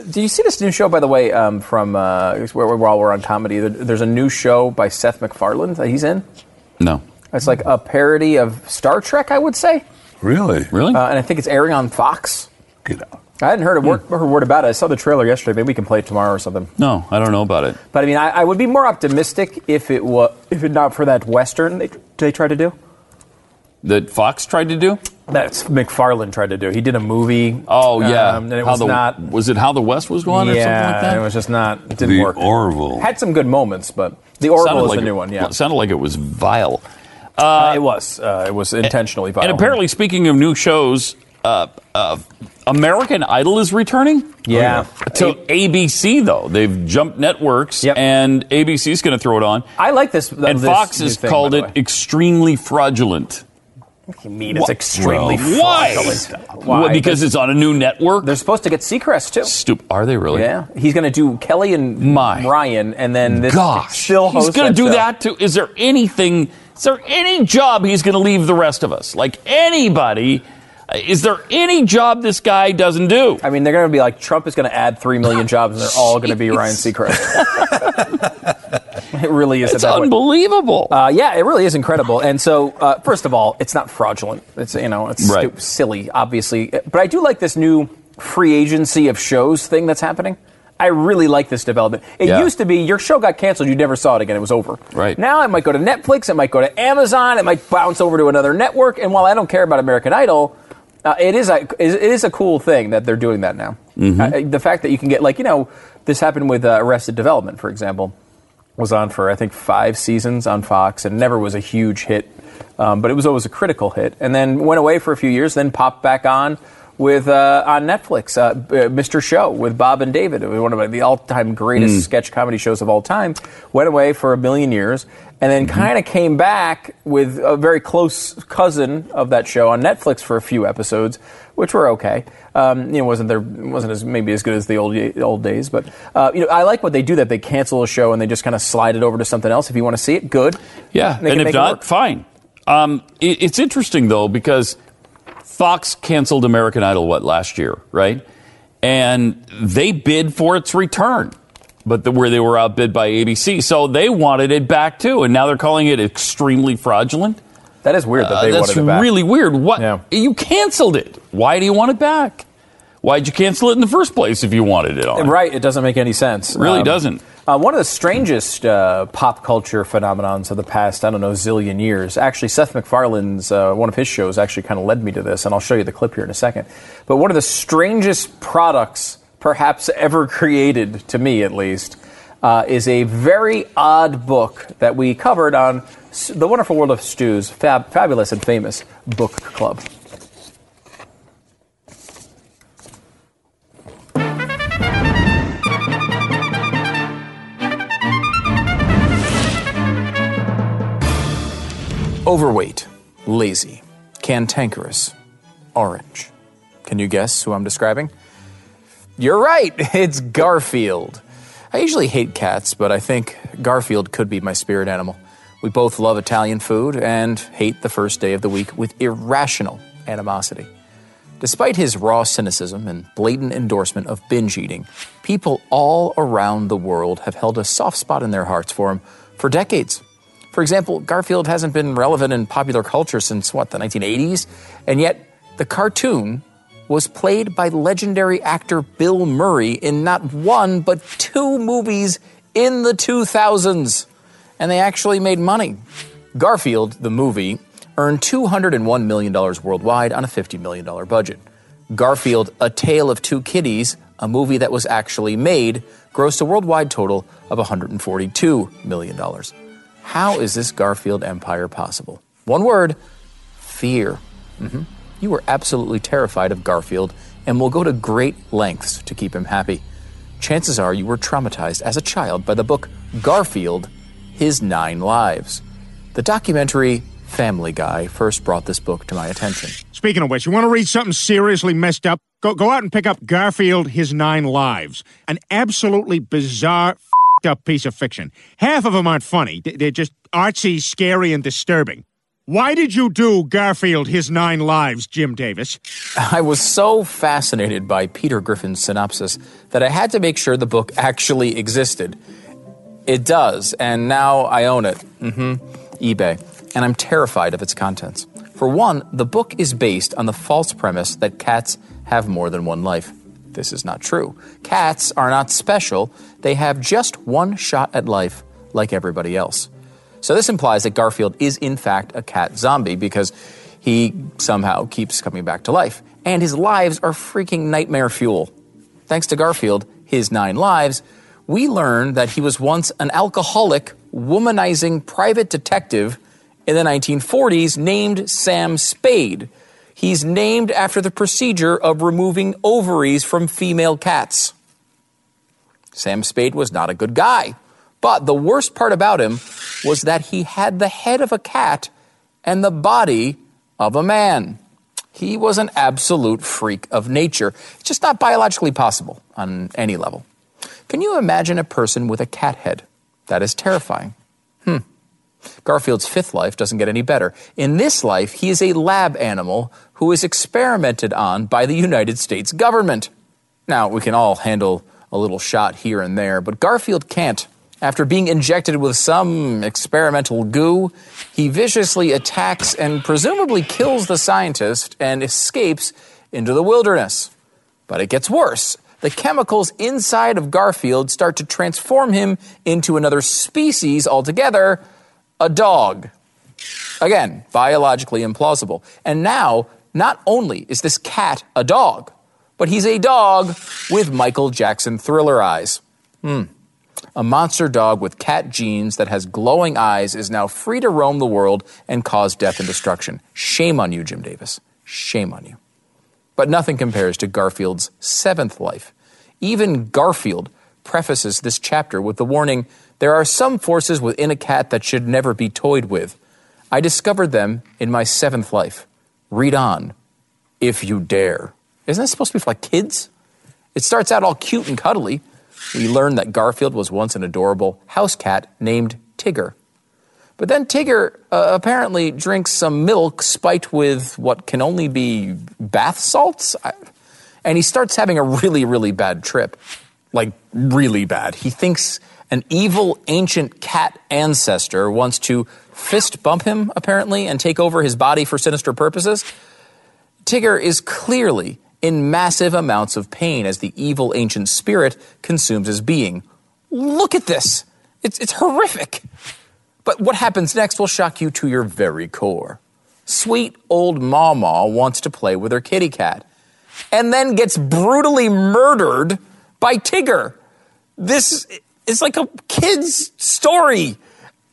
do you see this new show, by the way, um, from uh, where, while we're on comedy? There's a new show by Seth MacFarlane that he's in. no. It's like a parody of Star Trek, I would say. Really? Really? Uh, and I think it's airing on Fox. Get out. I hadn't heard a word, heard a word about it. I saw the trailer yesterday. Maybe we can play it tomorrow or something. No, I don't know about it. But I mean, I, I would be more optimistic if it was if it not for that Western they, they tried to do. That Fox tried to do? That's MacFarlane tried to do. He did a movie. Oh yeah. um, and it How was the, not. Was it How the West was won or something yeah, like that? it was just not. It didn't The work. Orville. Had some good moments, but the Orville Sounded is like the new it- one. Yeah, it sounded like it was vile. Uh, it was. Uh, it was intentionally violent. And apparently, speaking of new shows, uh, uh, American Idol is returning. Yeah. To ABC though, they've jumped networks, Yep. and ABC's going to throw it on. I like this. and this Fox has thing, called it extremely fraudulent. What do you mean it's extremely Well, why? fraudulent? Well, because it's on a new network. They're supposed to get Seacrest too. Stupid. Are they really? Yeah, he's going to do Kelly and My Ryan, and then this Gosh, still he's going to do show. that too. Is there anything? Is there any job he's going to leave the rest of us? Like anybody? uh, Is there any job this guy doesn't do? I mean, they're going to be like Trump is going to add three million jobs, and they're all going to be Ryan Seacrest. it really is. It's unbelievable. Uh, yeah, it really is incredible. And so, uh, first of all, it's not fraudulent. It's you know, it's Right. stu- silly, obviously. But I do like this new free agency of shows thing that's happening. I really like this development. It Yeah. used to be your show got canceled, you never saw it again. It was over. Right. Now it might go to Netflix, it might go to Amazon, it might bounce over to another network. And while I don't care about American Idol, uh, it is a it is a cool thing that they're doing that now. Mm-hmm. Uh, the fact that you can get like you know this happened with uh, Arrested Development, for example was on for I think five seasons on Fox and never was a huge hit, um, but it was always a critical hit. And then went away for a few years, then popped back on with uh, on Netflix, uh, uh, Mr. Show with Bob and David. It was one of the all-time greatest Mm. sketch comedy shows of all time. Went away for a million years, and then Mm-hmm. kind of came back with a very close cousin of that show on Netflix for a few episodes, which were okay. Um, you know, wasn't there wasn't as maybe as good as the old old days, but uh, you know, I like what they do that they cancel a show and they just kind of slide it over to something else. If you want to see it, good. Yeah, They and if not, fine. Um, it, it's interesting though because Fox canceled American Idol what last year, right? And they bid for its return, but the, where they were outbid by ABC, so they wanted it back too, and now they're calling it extremely fraudulent. That is weird that Uh, they that's wanted it back. really weird. What Yeah. you canceled it? Why do you want it back? Why'd you cancel it in the first place if you wanted it on? Right, it doesn't make any sense. Really Um, doesn't. Uh, one of the strangest uh, pop culture phenomenons of the past, I don't know, zillion years. Actually, Seth MacFarlane's uh, one of his shows actually kind of led me to this, and I'll show you the clip here in a second. But one of the strangest products, perhaps ever created, to me at least, uh, is a very odd book that we covered on the Wonderful World of Stu's, fab- fabulous and famous book club. Overweight, lazy, cantankerous, orange. Can you guess who I'm describing? You're right, it's Garfield. I usually hate cats, but I think Garfield could be my spirit animal. We both love Italian food and hate the first day of the week with irrational animosity. Despite his raw cynicism and blatant endorsement of binge eating, people all around the world have held a soft spot in their hearts for him for decades. For example, Garfield hasn't been relevant in popular culture since what, the 1980s? And yet, the cartoon was played by legendary actor Bill Murray in not one, but two movies in the 2000s. And they actually made money. Garfield, the movie, earned $201 million worldwide on a $50 million budget. Garfield, A Tale of Two Kitties, a movie that was actually made, grossed a worldwide total of $142 million. How is this Garfield empire possible? One word fear. Mhm. You were absolutely terrified of Garfield and will go to great lengths to keep him happy. Chances are you were traumatized as a child by the book Garfield His Nine Lives. The documentary Family Guy first brought this book to my attention. Speaking of which, you want to read something seriously messed up? Go, go out and pick up Garfield, His Nine Lives. An absolutely bizarre, up piece of fiction. Half of them aren't funny, They- they're just artsy, scary, and disturbing. Why did you do Garfield, His Nine Lives, Jim Davis? I was so fascinated by Peter Griffin's synopsis that I had to make sure the book actually existed. It does, and now I own it. hmm eBay. And I'm terrified of its contents. For one, the book is based on the false premise that cats have more than one life. This is not true. Cats are not special, they have just one shot at life, like everybody else. So this implies that Garfield is, in fact, a cat zombie because he somehow keeps coming back to life. And his lives are freaking nightmare fuel. Thanks to Garfield, his nine lives, we learn that he was once an alcoholic, womanizing private detective in the 1940s named Sam Spayed. He's named after the procedure of removing ovaries from female cats. Sam Spayed was not a good guy. But the worst part about him was that he had the head of a cat and the body of a man. He was an absolute freak of nature. It's just not biologically possible on any level. Can you imagine a person with a cat head? That is terrifying. Garfield's fifth life doesn't get any better. In this life, he is a lab animal who is experimented on by the United States government. Now, we can all handle a little shot here and there, but Garfield can't. After being injected with some experimental goo, he viciously attacks and presumably kills the scientist and escapes into the wilderness. But it gets worse. The chemicals inside of Garfield start to transform him into another species altogether a dog. Again, biologically implausible. And now, not only is this cat a dog, but he's a dog with Michael Jackson thriller eyes. Hmm. A monster dog with cat genes that has glowing eyes is now free to roam the world and cause death and destruction. Shame on you, Jim Davis. Shame on you. But nothing compares to Garfield's seventh life. Even Garfield prefaces this chapter with the warning there are some forces within a cat that should never be toyed with. I discovered them in my seventh life. Read on, if you dare. Isn't that supposed to be for like kids? It starts out all cute and cuddly. We learn that Garfield was once an adorable house cat named Tigger. But then Tigger uh, apparently drinks some milk spiked with what can only be bath salts. I- and he starts having a really, really bad trip. Like, really bad. He thinks an evil ancient cat ancestor wants to fist bump him, apparently, and take over his body for sinister purposes. Tigger is clearly in massive amounts of pain as the evil ancient spirit consumes his being. Look at this. It's, it's horrific. But what happens next will shock you to your very core. Sweet old Mama wants to play with her kitty cat and then gets brutally murdered by Tigger. This is like a kid's story.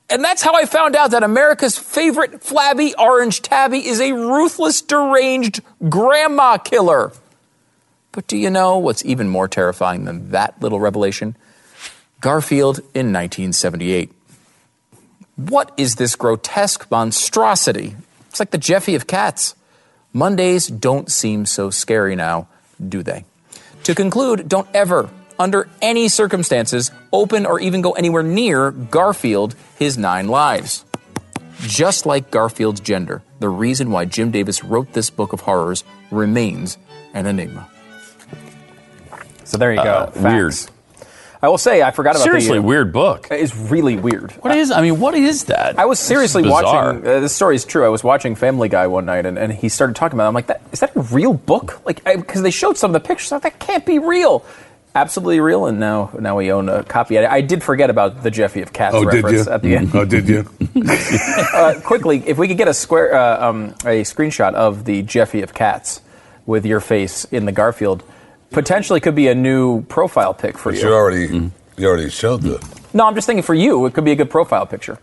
And that's how I found out that America's favorite flabby orange tabby is a ruthless, deranged grandma killer. But do you know what's even more terrifying than that little revelation? Garfield in 1978. What is this grotesque monstrosity? It's like the Jeffy of cats. Mondays don't seem so scary now, do they? To conclude, don't ever, under any circumstances, open or even go anywhere near Garfield, His Nine Lives. Just like Garfield's gender, the reason why Jim Davis wrote this book of horrors remains an enigma. So there you go. Uh, weird. I will say I forgot about Seriously, the, uh, weird book. It's really weird. What is? I mean, what is that? I was seriously This is bizarre. watching. Uh, this story is true. I was watching Family Guy one night, and, and he started talking about. it. I'm like, that, is that a real book? Like, because they showed some of the pictures. I'm like, that can't be real. Absolutely real, and now now we own a copy. I, I did forget about the Jeffy of Cats Oh, did you? at the end. Oh, did you? uh, quickly, if we could get a square, uh, um, a screenshot of the Jeffy of Cats with your face in the Garfield, potentially could be a new profile pic for But you. you already you already showed the. No, I'm just thinking for you, it could be a good profile picture.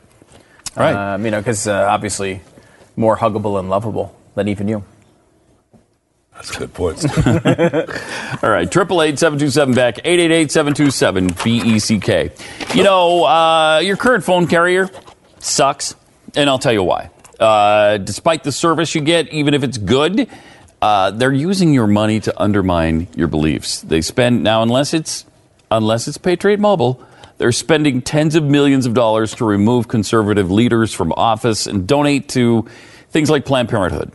Right. Um, you know, because uh, obviously more huggable and lovable than even you. That's a good point. All right, triple eight seven two seven BECK eight eight eight seven two seven B E C K. You know, uh, your current phone carrier sucks, and I'll tell you why. Uh, despite the service you get, even if it's good, uh, they're using your money to undermine your beliefs. They spend now, unless it's unless it's Patriot Mobile. They're spending tens of millions of dollars to remove conservative leaders from office and donate to things like Planned Parenthood.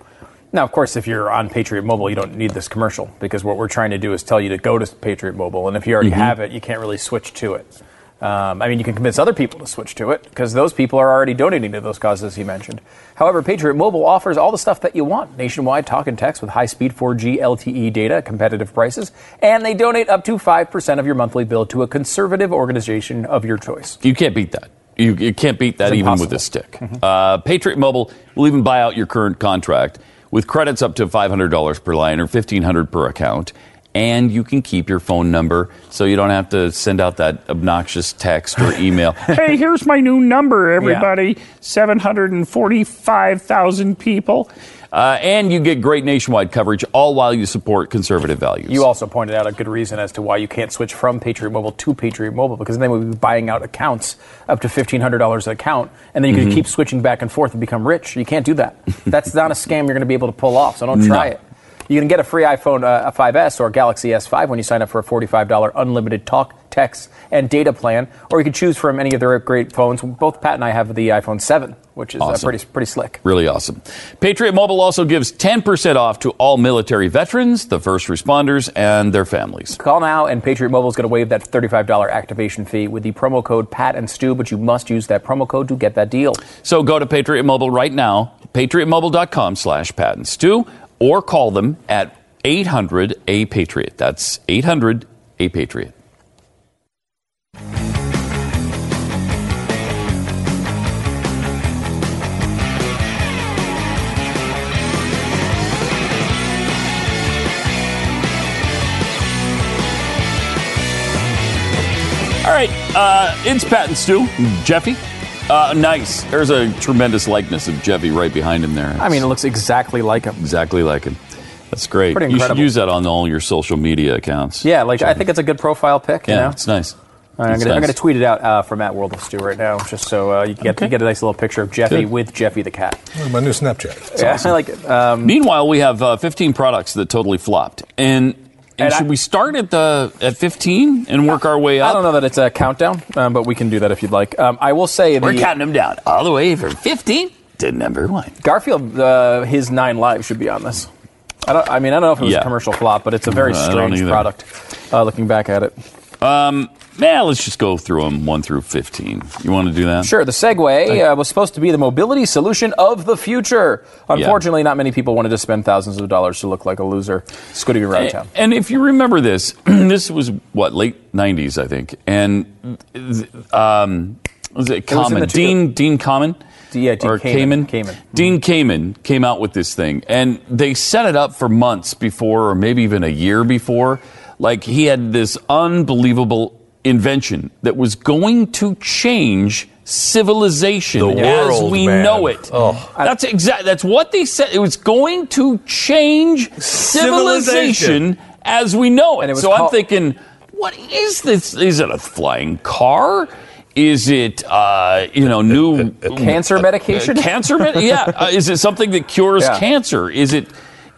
Now, of course, if you're on Patriot Mobile, you don't need this commercial because what we're trying to do is tell you to go to Patriot Mobile, and if you already Mhm. have it, you can't really switch to it. Um, I mean, you can convince other people to switch to it because those people are already donating to those causes he mentioned. However, Patriot Mobile offers all the stuff that you want nationwide talk and text with high speed 4G LTE data competitive prices, and they donate up to 5% of your monthly bill to a conservative organization of your choice. You can't beat that. You, you can't beat that It's even with a stick. Uh, Patriot Mobile will even buy out your current contract with credits up to $500 per line or 1,500 per account. And you can keep your phone number so you don't have to send out that obnoxious text or email. hey, here's my new number, everybody 745,000 people. Uh, and you get great nationwide coverage, all while you support conservative values. You also pointed out a good reason as to why you can't switch from Patriot Mobile to Patriot Mobile because then we would be buying out accounts up to fifteen hundred dollars an account, and then you could keep switching back and forth and become rich. You can't do that. That's not a scam you're going to be able to pull off. So don't try No. it. You can get a free iPhone uh, 5S or Galaxy S5 when you sign up for a $45 unlimited talk, text, and data plan, or you can choose from any of their great phones. Both Pat and I have the iPhone 7, which is uh, pretty pretty slick. Really awesome. Patriot Mobile also gives 10% off to all military veterans, the first responders, and their families. Call now, and Patriot Mobile is going to waive that $35 activation fee with the promo code Pat and Stu, but you must use that promo code to get that deal. So go to Patriot Mobile right now, patriotmobile.com slash Pat and Stu, or call them at 800 A Patriot. That's 800 A Patriot. All right, uh, it's Pat and Stu. Jeffy. Uh, nice. There's a tremendous likeness of Jeffy right behind him there. I mean, it looks exactly like him. Exactly like him. That's great. Pretty you should use that on all your social media accounts. Yeah, like I think it's a good profile pic. Yeah, you know? it's nice. I'm gonna, nice. gonna tweet it out uh, from at World of Stu right now, just so uh, you can get, you get a nice little picture of Jeffy Good. with Jeffy the cat. my new Snapchat. yeah, I like it. Um, Meanwhile, we have uh, 15 products that totally flopped. And, and, And I- should we start at the at 15 and work our way up? I don't know that it's a countdown, um, but we can do that if you'd like. Um, I will say We're the counting them down all the way from 15 to number one. Garfield, uh, his nine lives should be on this. I don't. I mean, I don't know if it was Yeah. a commercial flop, but it's a very strange product. Uh, looking back at it. Um, man, let's just go through them one through 15. You want to do that? Sure, the Segway uh, was supposed to be the mobility solution of the future. Unfortunately, not many people wanted to spend thousands of dollars to look like a loser scooting around And, town. and if you remember this, this was what late '90s, I think, and um, was it It Common two- Dean Dean Common? Yeah, Dean or Kamen. Kamen. Kamen. Dean Kamen came out with this thing, and they set it up for months before, or maybe even a year before. Like he had this unbelievable invention that was going to change civilization The as world, we man. know it. Oh. That's exact. That's what they said. It was going to change civilization, as we know it. And it was so I'm thinking, what is this? Is it a flying car? Is it, uh, you know, new Cancer medication? Uh, cancer, med- yeah. Uh, is it something that cures Yeah. cancer? Is it,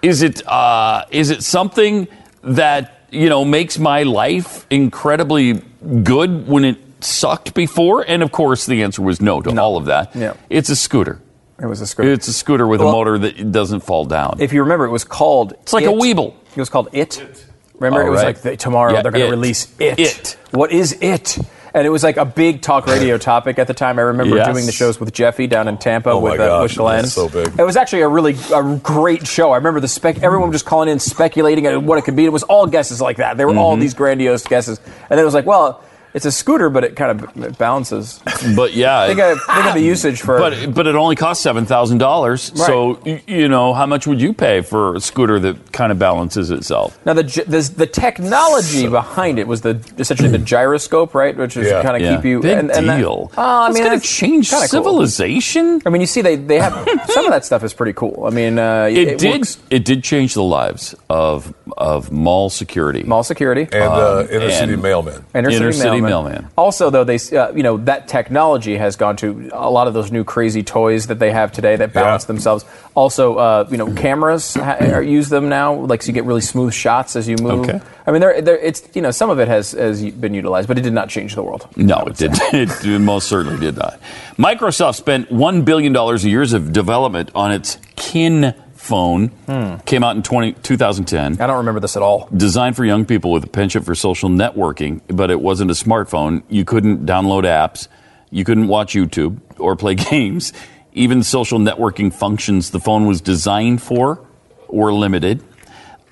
is it, uh, is it something that you know makes my life incredibly good when it sucked before? And of course, the answer was no to all of that. Yeah. It's a scooter. It was a scooter. It's a scooter with a motor that doesn't fall down. If you remember, it was called. It's like a Weeble. It was called It. Remember, Oh, it was right. like the, tomorrow Yeah, they're going to release it. It. What is it? And it was like a big talk radio topic at the time. I remember Yes. doing the shows with Jeffy down in Tampa Oh with uh, with Glenn. so big. It was actually a really a great show. I remember the spec. Everyone was just calling in, speculating at what it could be. It was all guesses like that. They were all Mm-hmm. these grandiose guesses. And then it was like, well, it's a scooter, but it kind of it balances. But yeah, think of, think of the usage for. But but it only costs seven thousand dollars. So you know how much would you pay for a scooter that kind of balances itself? Now the the, the technology behind it was the essentially the gyroscope, right? Which is Yeah. kind of Yeah. keep you. Big and, and that- deal. Oh, I That's mean, gonna change kinda cool. civilization. I mean, you see, they they have some of that stuff is pretty cool. I mean, uh, It, did. works- It did change the lives of of mall security, mall security, And uh, Um, inner city mailmen. Inner city, Inner city mailman. mailman. Also, though, they uh, you know that technology has gone to a lot of those new crazy toys that they have today that balance themselves. Also, uh, you know, cameras ha- use them now, like so you get really smooth shots as you move. Okay. I mean, there, there, it's you know, some of it has has been utilized, but it did not change the world. No, it did. It most certainly did not. Microsoft spent one billion dollars a years of development on its Kin phone. Hmm. Came out in 20, 2010. I don't remember this at all. Designed for young people with a penchant for social networking, but it wasn't a smartphone. You couldn't download apps. You couldn't watch YouTube or play games. Even social networking functions the phone was designed for were limited.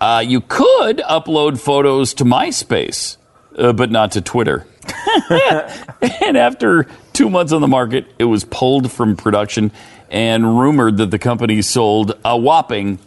Uh, you could upload photos to MySpace, uh, but not to Twitter. and after two months on the market, it was pulled from production and rumored that the company sold a whopping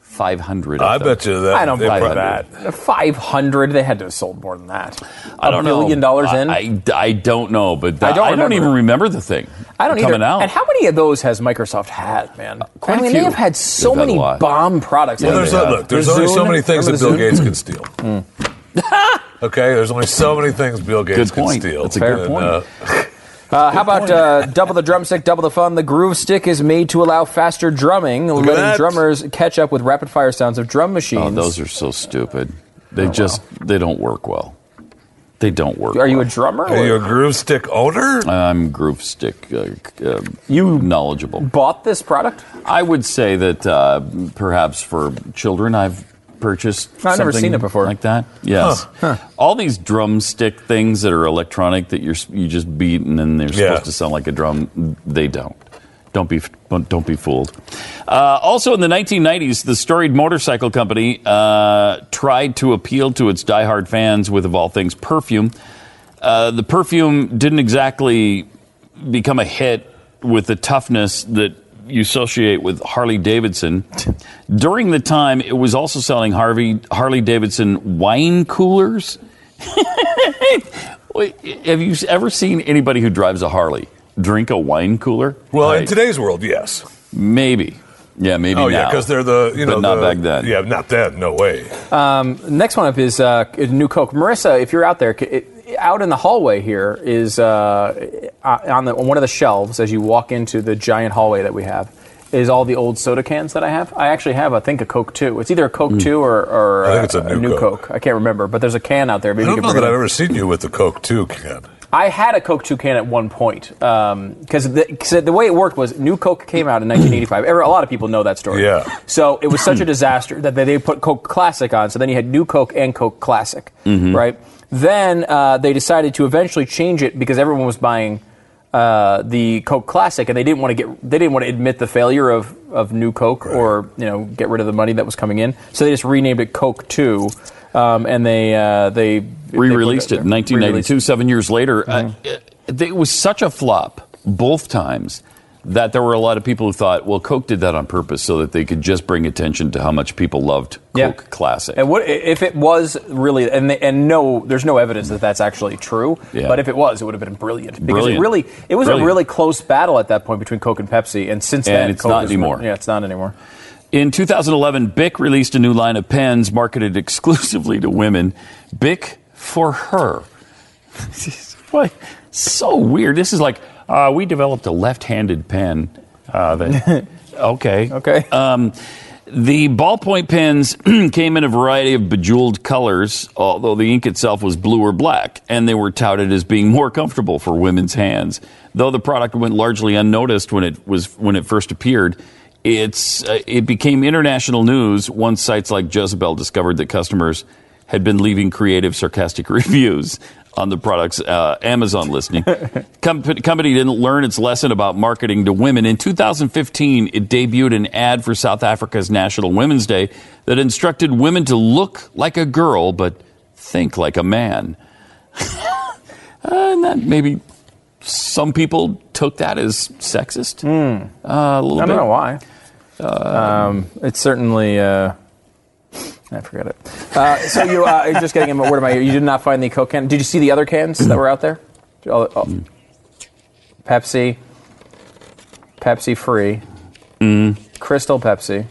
500 I them. bet you that. I don't they believe that. Five hundred. They had to have sold more than that. I don't a billion know. dollars in. I, I, I don't know, but I I don't don't, even remember the thing. I don't coming either. out. And how many of those has Microsoft had, man? quite I a mean, few. they have had so They've had many lot. bomb products. Well, there's Like, a, look. There's the only so many things that Bill the Gates can steal. okay, there's only so many things Bill Gates Good point. can steal. That's a good And, point. uh, Uh, how about uh, double the drumstick, double the fun? The groove stick is made to allow faster drumming, at letting drummers catch up with rapid fire sounds of drum machines. Oh, those are so stupid. They just they don't work well. They don't work. Are you a drummer? are you a groove stick owner? I'm groove stick. Uh, uh, You knowledgeable. bought this product? I would say that uh, perhaps for children, I've purchased. I've never seen it before. like that. Yes, all these drumstick things that are electronic that you're you just beat and then they're Yeah. supposed to sound like a drum. They don't. Don't be don't be fooled. Uh, also, in the 1990s, the storied motorcycle company uh, tried to appeal to its diehard fans with, of all things, perfume. Uh, the perfume didn't exactly become a hit with the toughness that you associate with Harley Davidson. During the time, it was also selling Harvey Harley Davidson wine coolers. Have you ever seen anybody who drives a Harley drink a wine cooler? Well, I- in today's world, yes. maybe. Yeah, maybe Oh yeah, because they're the you know but not the- back then. Yeah, not then. No way. Um, next one up is uh, New Coke. Marissa, if you're out there, it, out in the hallway here is uh, on, the, on one of the shelves as you walk into the giant hallway that we have. Is all the old soda cans that I have? I actually have, I think, a Coke two. It's either a Coke two or, or Hmm. I think it's a New Coke. Coke. I can't remember, but there's a can out there. Maybe I don't know that. I've ever seen you with the Coke two can. I had a Coke 2 can at one point because the, 'cause the way it worked was New Coke came out in 1985. Every- A lot of people know that story. Yeah. So it was such a disaster that they, they put Coke Classic on. So then you had New Coke and Coke Classic, right? Then uh, they decided to eventually change it because everyone was buying uh, the Coke Classic, and they didn't want to get they didn't want to admit the failure of, of New Coke or you know get rid of the money that was coming in. So they just renamed it Coke Two, um, and they uh, they they re-released it in Re-released 1992, seven years later. Mm-hmm. Uh, it, it was such a flop both times that there were a lot of people who thought, well, Coke did that on purpose so that they could just bring attention to how much people loved Yeah. Coke Classic. And what if it was really? And they, and no, there's no evidence that that's actually true. Yeah. But if it was, it would have been brilliant because Brilliant. it really it was Brilliant. a really close battle at that point between Coke and Pepsi. And since And then, it's Coke not anymore. Yeah, it's not anymore. In 2011, Bic released a new line of pens marketed exclusively to women. Bic for her. Why? So weird. This is like uh, we developed a left-handed pen. Uh, that, okay. Okay. Um, the ballpoint pens came in a variety of bejeweled colors, although the ink itself was blue or black, and they were touted as being more comfortable for women's hands. Though the product went largely unnoticed when it was when it first appeared, it's uh, it became international news once sites like Jezebel discovered that customers had been leaving creative, sarcastic reviews on the product's uh, Amazon listing. Com- company didn't learn its lesson about marketing to women. In 2015, it debuted an ad for South Africa's National Women's Day that instructed women to look like a girl but think like a man. Uh, and that maybe some people took that as sexist. Uh, a little Hmm. I don't know why. Um, it's certainly. Uh, I forget it. Uh, so you uh, you're just getting a word of my ear. You did not find the Coke can. Did you see the other cans that were out there? Oh, oh. Pepsi, Pepsi free, Crystal Pepsi,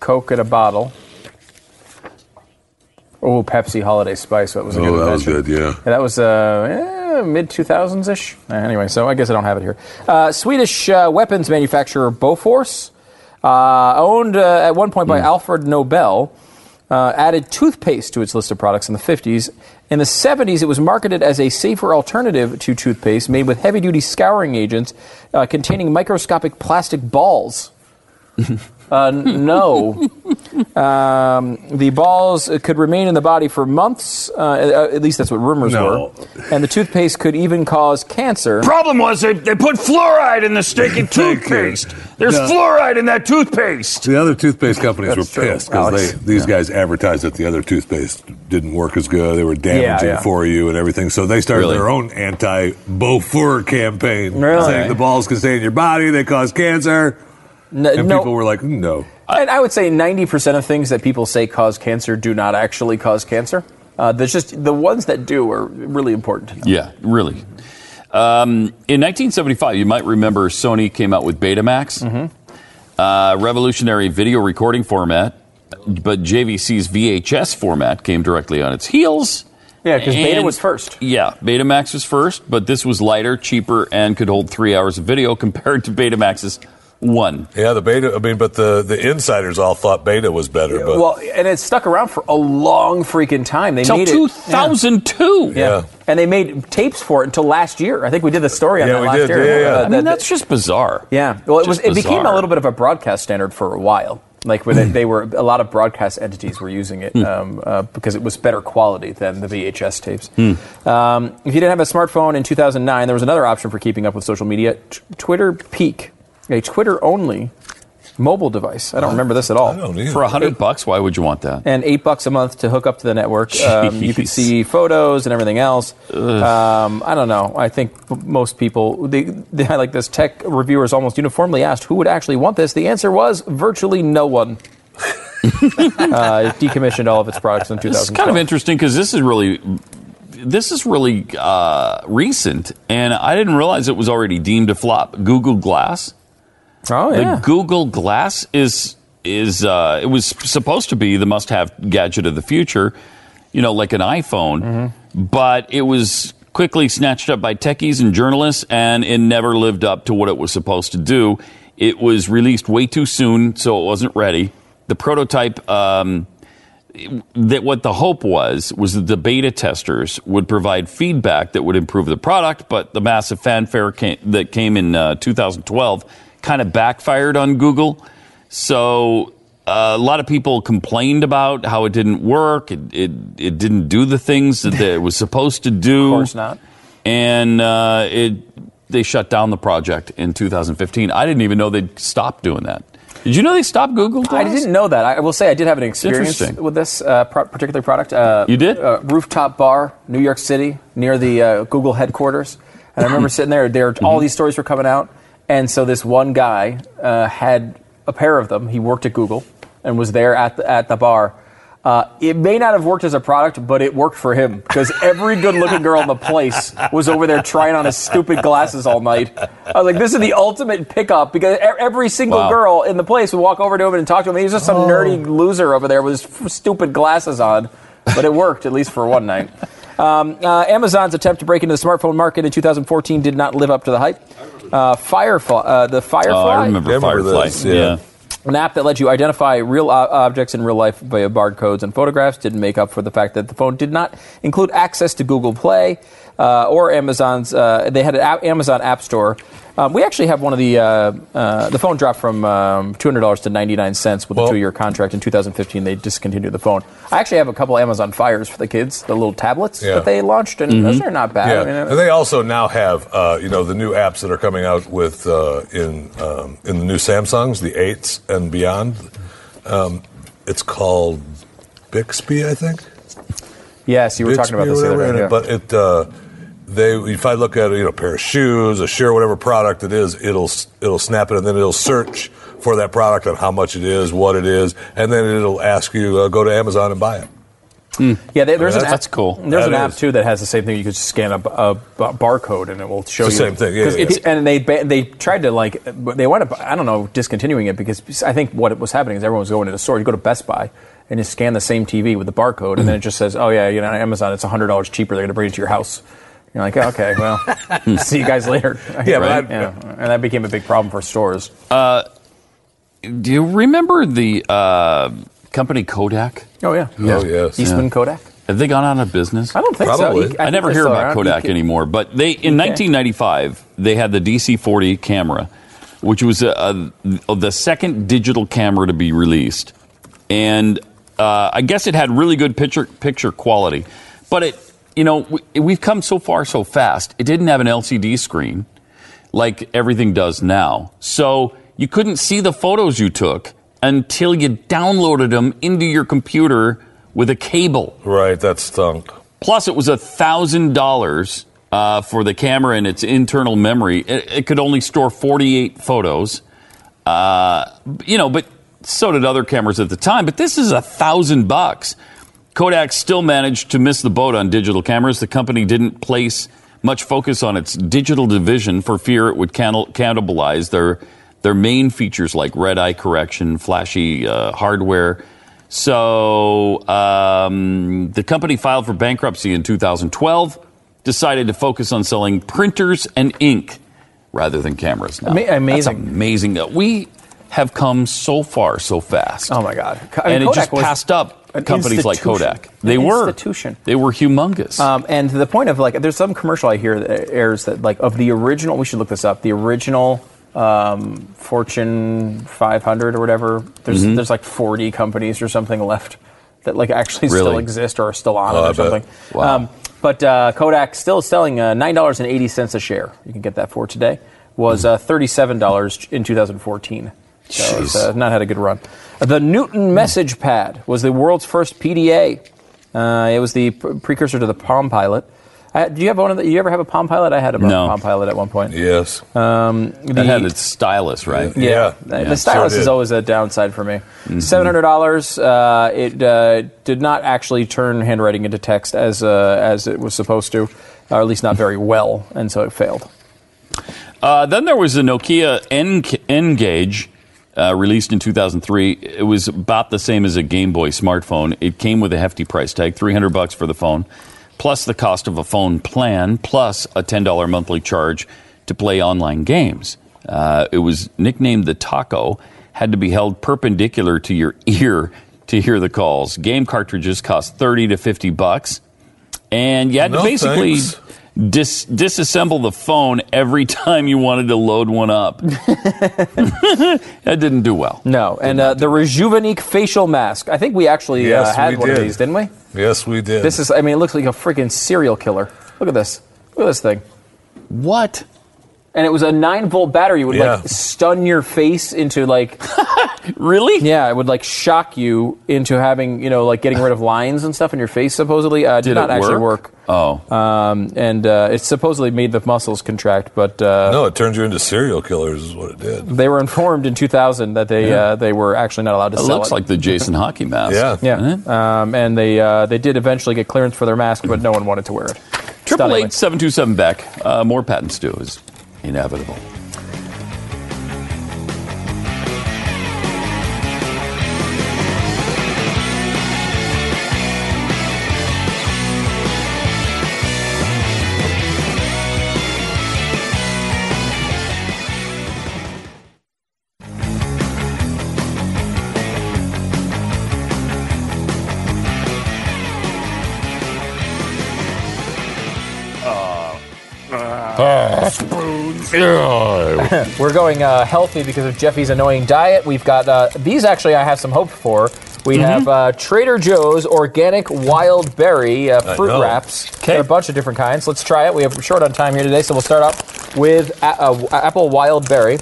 Coke in a bottle. Oh, Pepsi Holiday Spice. That was a Oh, good that was good, yeah. that was uh, mid 2000s ish. Anyway, so I guess I don't have it here. Uh, Swedish uh, weapons manufacturer Bofors, uh, owned uh, at one point by Alfred Nobel, uh, added toothpaste to its list of products in the 50s. In the 70s, it was marketed as a safer alternative to toothpaste made with heavy duty scouring agents uh, containing microscopic plastic balls. Uh, no. Um, the balls uh, could remain in the body for months. Uh, at least that's what rumors No. were. And the toothpaste could even cause cancer. Problem was they, they put fluoride in the stinking toothpaste. There's No. fluoride in that toothpaste. The other toothpaste companies That's were true. pissed because Alex. these guys advertised that the other toothpaste didn't work as good. They were damaging yeah. for you and everything. So they started Really? their own anti Bofors campaign, Really? saying the balls can stay in your body, they cause cancer. And no- people were like, no. And I would say 90% of things that people say cause cancer do not actually cause cancer. Uh, there's just the ones that do are really important to know. Yeah, really. Um, in 1975, you might remember Sony came out with Betamax, uh, revolutionary video recording format, but JVC's VHS format came directly on its heels. Yeah, because Beta was first. Yeah, Betamax was first, but this was lighter, cheaper, and could hold three hours of video compared to Betamax's one. Yeah, the beta, I mean, but the, the insiders all thought beta was better. But Well, and it stuck around for a long freaking time. They Till made it 2002. Yeah. Yeah. And they made tapes for it until last year. I think we did the story on Yeah, that last did. year. Yeah, yeah. Uh, I mean, that- that's just bizarre. Yeah, well, it was. Just It became a little bit of a broadcast standard for a while. Like when they, they were, a lot of broadcast entities were using it um, uh, because it was better quality than the VHS tapes. Um, if you didn't have a smartphone in 2009, there was another option for keeping up with social media: T- Twitter Peek, a Twitter-only mobile device. I don't remember this at all. I don't either. For a hundred bucks, why would you want that? and eight bucks a month to hook up to the network. Um, you could see photos and everything else. Um, I don't know. I think most people, they, they, like this tech reviewers almost uniformly asked who would actually want this. The answer was virtually no one. uh, it decommissioned all of its products in 2000. It's kind of interesting because this is really this is really uh, recent, and I didn't realize it was already deemed a flop. Google Glass. Oh yeah. The Google Glass is is uh, it was supposed to be the must-have gadget of the future, you know, like an iPhone, Mm-hmm. but it was quickly snatched up by techies and journalists, and it never lived up to what it was supposed to do. It was released way too soon, so it wasn't ready. The prototype. Um, that what the hope was was that the beta testers would provide feedback that would improve the product, but the massive fanfare came, that came in uh, 2012 kind of backfired on Google. So uh, a lot of people complained about how it didn't work. It, it, it didn't do the things that it was supposed to do. Of course not. And uh, it they shut down the project in 2015. I didn't even know they'd stopped doing that. Did you know they stopped Google I didn't know that. I will say I did have an experience with this uh, pro- particular product. Uh, You did? Uh, rooftop bar, New York City, near the uh, Google headquarters. And I remember sitting there. There, all Mm-hmm. these stories were coming out, and so this one guy uh, had a pair of them. He worked at Google and was there at the, at the bar. Uh, it may not have worked as a product, but it worked for him because every good-looking girl in the place was over there trying on his stupid glasses all night. I was like, "This is the ultimate pickup," because every single Wow. girl in the place would walk over to him and talk to him. He was just some nerdy loser over there with his f- stupid glasses on, but it worked at least for one night. Um, uh, Amazon's attempt to break into the smartphone market in 2014 did not live up to the hype. Uh, Firefly, uh, the Firefly, Oh, I remember, Remember Firefly. this, yeah. yeah. an app that let you identify real o- objects in real life via barcodes and photographs, didn't make up for the fact that the phone did not include access to Google Play uh, or Amazon's. Uh, they had an app, Amazon App Store. Um, we actually have one of the uh, uh, the phone dropped from um, two hundred dollars to ninety nine cents with a two year contract in 2015. They discontinued the phone. I actually have a couple Amazon Fires for the kids, the little tablets Yeah. that they launched, and those are not bad. Yeah, I mean, and they also now have uh, you know the new apps that are coming out with uh, in um, in the new Samsungs, the eights and beyond. Um, it's called Bixby, I think. yes, you were talking about this the other whatever, day. yeah. But it uh, they if I look at you know a pair of shoes, a shirt, whatever product it is, it'll it'll snap it and then it'll search for that product on how much it is, what it is, and then it'll ask you uh, go to Amazon and buy it. Yeah, they, there's Yeah, an app, that's cool. There's That an app is. too that has the same thing. You could just scan a, a b- barcode and it will show It's the you same thing, yeah, yeah, it's- yeah. And they they tried to like they wound up I don't know discontinuing it because I think what was happening is everyone was going to the store. You go to Best Buy and you scan the same TV with the barcode, and then it just says, "Oh yeah, you know, Amazon it's hundred dollars cheaper. They're going to bring it to your house." You're like, okay, well, see you guys later. Yeah, but right? yeah. and that became a big problem for stores. Uh, do you remember the uh, company Kodak? Oh yeah, Oh, yes. Eastman Yeah. Kodak. Have they gone out of business? I don't think so. Probably. E- I, think never hear about. Kodak E- anymore. But they in 1995 they had the DC40 camera, which was a, a, the second digital camera to be released, and uh, I guess it had really good picture picture quality. But it, you know, we, we've come so far so fast. It didn't have an LCD screen like everything does now, so you couldn't see the photos you took until you downloaded them into your computer with a cable. Right, that stunk. Plus, it was a thousand dollars uh, for the camera and its internal memory. It, it could only store forty-eight photos. Uh, you know, but so did other cameras at the time. But this is a thousand bucks. Kodak still managed to miss the boat on digital cameras. The company didn't place much focus on its digital division for fear it would cannibalize their their main features like red eye correction, flashy uh, hardware. So um, the company filed for bankruptcy in 2012. Decided to focus on selling printers and ink rather than cameras. Now. Ama- That's amazing. amazing. We have come so far so fast. Oh my God! I mean, and it Kodak just was passed up companies like. Kodak. They An were institution. They were humongous. Um, and to the point of like, there's some commercial I hear that airs that like of the original. We should look this up. The original um, Fortune 500 or whatever. There's Mhm. there's like 40 companies or something left that like actually still exist or are still on Oh, it or something. Wow. Um, but uh, Kodak still selling uh, nine dollars and eighty cents a share. You can get that for today. Was uh, thirty-seven dollars in 2014. So it's uh, not had a good run. The Newton Message Pad was the world's first PDA. Uh, it was the pr- precursor to the Palm Pilot. Uh, do you have one of the? You ever have a Palm Pilot? I had a No. Palm Pilot at one point. Yes. Um, That the- had its stylus, right? yeah, Yeah. the- Yeah, the stylus sure is always a downside for me. Mm-hmm. Seven hundred dollars. Uh, it uh, did not actually turn handwriting into text as uh, as it was supposed to, or at least not very well, and so it failed. Uh, then there was the Nokia N- N-Gage, uh, released in 2003. It was about the same as a Game Boy smartphone. It came with a hefty price tag, 300 bucks for the phone, plus the cost of a phone plan, plus a $10 monthly charge to play online games. Uh, it was nicknamed the Taco, had to be held perpendicular to your ear to hear the calls. Game cartridges cost 30 to 50 bucks. And you had No, to basically thanks. Dis- disassemble the phone every time you wanted to load one up. that didn't do well. No, and uh, the Rejuvenique facial mask. I think we actually uh, had we one of these, didn't we? Yes, we did. This is. I mean, it looks like a freaking serial killer. Look at this. Look at this thing. What? And it was a nine volt battery. It would Yeah. like stun your face into like Really? Yeah, it would like shock you into having, you know, like getting rid of lines and stuff in your face, supposedly. Uh, did, Did not it actually work? work. Oh. Um, and uh, it supposedly made the muscles contract, but uh, no, it turns you into serial killers, is what it did. they were informed in 2000 that they uh, they were actually not allowed to sell It sell looks it. like the Jason Hockey mask. Yeah. yeah, um, and they uh, they did eventually get clearance for their mask, but no one wanted to wear it. Triple Stunningly. eight seven two seven BECK. Uh, more Pat and Stu is inevitable. We're going uh, healthy because of Jeffy's annoying diet. We've got uh, these. Actually, I have some hope for. We Mm-hmm. have uh, Trader Joe's organic wild berry uh, fruit know. wraps. Okay. A bunch of different kinds. Let's try it. We have short on time here today, so we'll start off with a- uh, apple wild berry.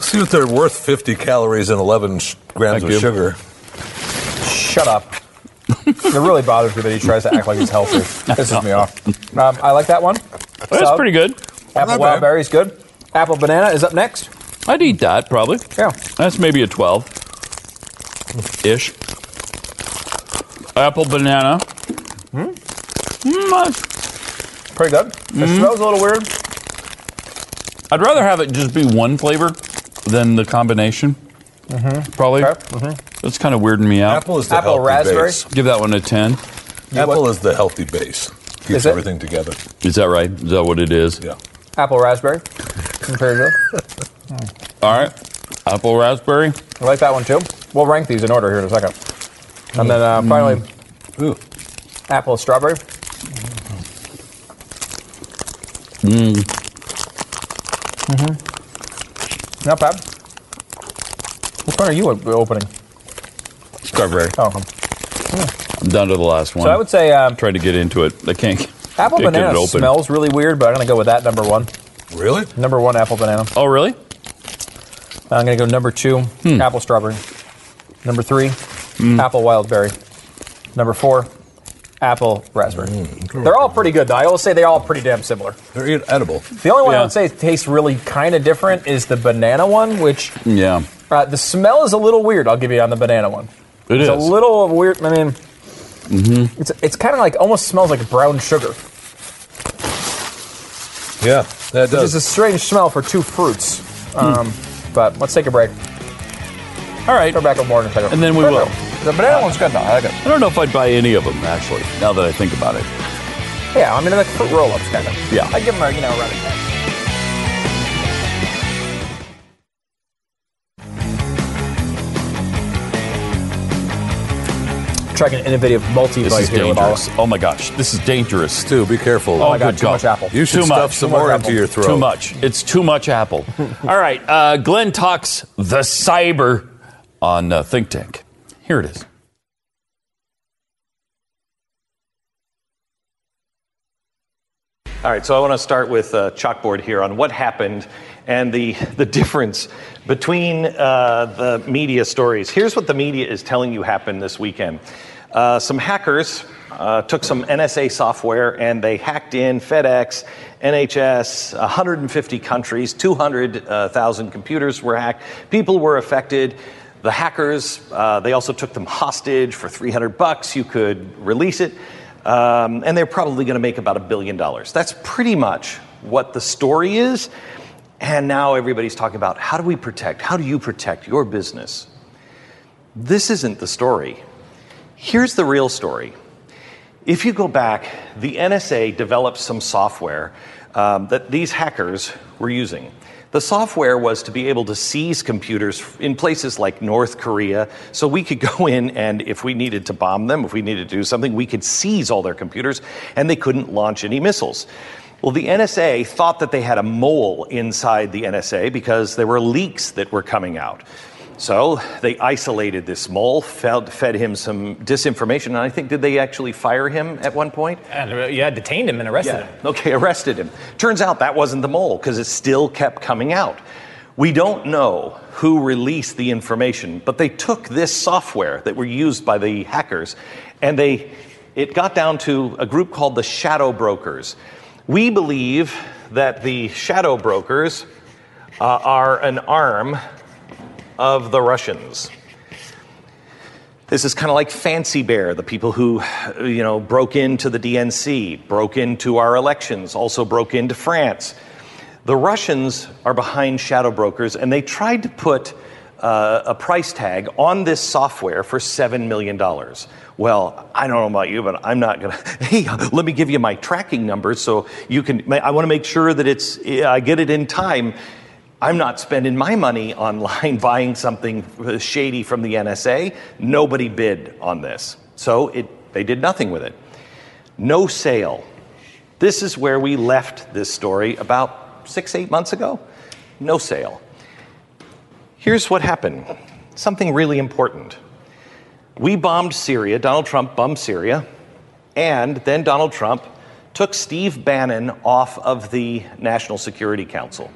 See if they're worth 50 calories and 11 sh- grams Thank of you. sugar. Shut up. It really bothers me that he tries to act like he's healthy. Pisses me off. Um, I like that one. That's Solid. pretty good. Apple Not wild bad. berry is good. Apple banana is up next. I'd eat that probably. Yeah. That's maybe a 12 ish. Apple banana. Hmm? Mm, uh, Pretty good. It Mhm. smells a little weird. I'd rather have it just be one flavor than the combination. Mhm. Probably. Mhm. That's kind of weirding me out. Apple is the Apple healthy raspberry? base. Give that one a 10. Apple is the healthy base. Keeps Is it? everything together. Is that right? Is that what it is? Yeah. Apple raspberry. Compared to. All right. Apple raspberry. I like that one too. We'll rank these in order here in a second. And then uh, finally, apple strawberry. Mm. Mm-hmm. Not bad. Which one are you o- opening? Strawberry. Oh, okay. I'm down to the last one. So I would say um, Tried to get into it. I can't. apple can't get banana it open. smells really weird, but I'm gonna go with that number one. Really? Number one apple banana. Oh, really? I'm gonna go number two Hmm. apple strawberry. Number three apple wild berry. Number four apple raspberry. They're all pretty good though. I will say they're all pretty damn similar. They're edible. The only one I would say tastes really kind of different is the banana one, which Yeah. uh, the smell is a little weird. I'll give you on the banana one. It it's is. a little weird. I mean, Mm-hmm. it's it's kind of like almost smells like brown sugar. Yeah, that Which is does. a strange smell for two fruits. Um, But let's take a break. All right. Go back with more in a second. And then we will. The banana one's good though. I like it. I don't know if I'd buy any of them, actually, now that I think about it. Yeah, I mean, like fruit roll-ups kind of. Yeah. I give them a you know running. Trying an innovative multi-bite This is here with all- dangerous. Oh my gosh, this is dangerous. Stu, be careful. Oh my God, good too much apple. You should Too stuff much. some Too more apple. into your throat. Too much. It's too much apple. All right, uh, Glenn talks the cyber on uh, Think Tank. Here it is. All right, so I want to start with a chalkboard here on what happened and the, the difference between uh, the media stories. Here's what the media is telling you happened this weekend. Uh, some hackers uh, took some NSA software and they hacked in FedEx, NHS, 150 countries, 200,000 computers were hacked. People were affected. The hackers, uh, they also took them hostage for 300 bucks. You could release it. Um, and they're probably going to make about a billion dollars. That's pretty much what the story is. And now everybody's talking about how do we protect? How do you protect your business? This isn't the story. Here's the real story. If you go back, the NSA developed some software um, that these hackers were using. The software was to be able to seize computers in places like North Korea, so we could go in and if we needed to bomb them, if we needed to do something, we could seize all their computers and they couldn't launch any missiles. Well, the NSA thought that they had a mole inside the NSA because there were leaks that were coming out. So they isolated this mole, fed, fed him some disinformation, and I think, did they actually fire him at one point? Uh, yeah, detained him and arrested Yeah. him. Okay, arrested him. Turns out that wasn't the mole because it still kept coming out. We don't know who released the information, but they took this software that were used by the hackers and they it got down to a group called the shadow brokers. We believe that the shadow brokers uh, are an arm of the Russians. This is kind of like Fancy Bear, the people who, you know, broke into the DNC, broke into our elections, also broke into France. The Russians are behind shadow brokers, and they tried to put uh, a price tag on this software for $7 million. Well, I don't know about you, but I'm not going to. Hey, let me give you my tracking number so you can. I want to make sure that it's, I get it in time. I'm not spending my money online buying something shady from the NSA. Nobody bid on this. So it, they did nothing with it. No sale. This is where we left this story about six, eight months ago. No sale. Here's what happened something really important. We bombed Syria, Donald Trump bombed Syria, and then Donald Trump took Steve Bannon off of the National Security Council.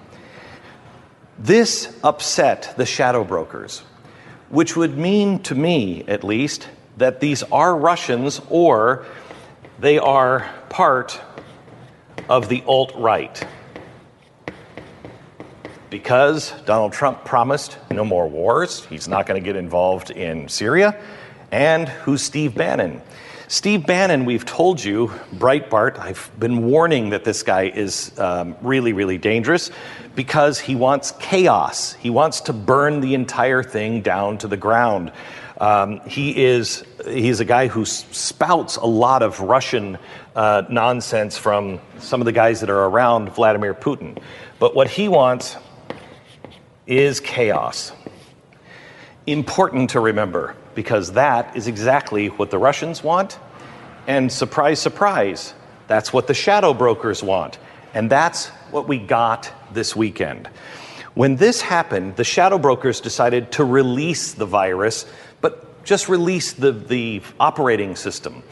This upset the shadow brokers, which would mean to me, at least, that these are Russians or they are part of the alt right. Because Donald Trump promised no more wars, he's not going to get involved in Syria. And who's Steve Bannon? Steve Bannon, we've told you, Breitbart, I've been warning that this guy is um, really, really dangerous because he wants chaos. He wants to burn the entire thing down to the ground. Um, he is he's a guy who spouts a lot of Russian uh, nonsense from some of the guys that are around Vladimir Putin. But what he wants is chaos. Important to remember because that is exactly what the Russians want. And surprise, surprise, that's what the shadow brokers want. And that's what we got this weekend. When this happened, the shadow brokers decided to release the virus, but just release the, the operating system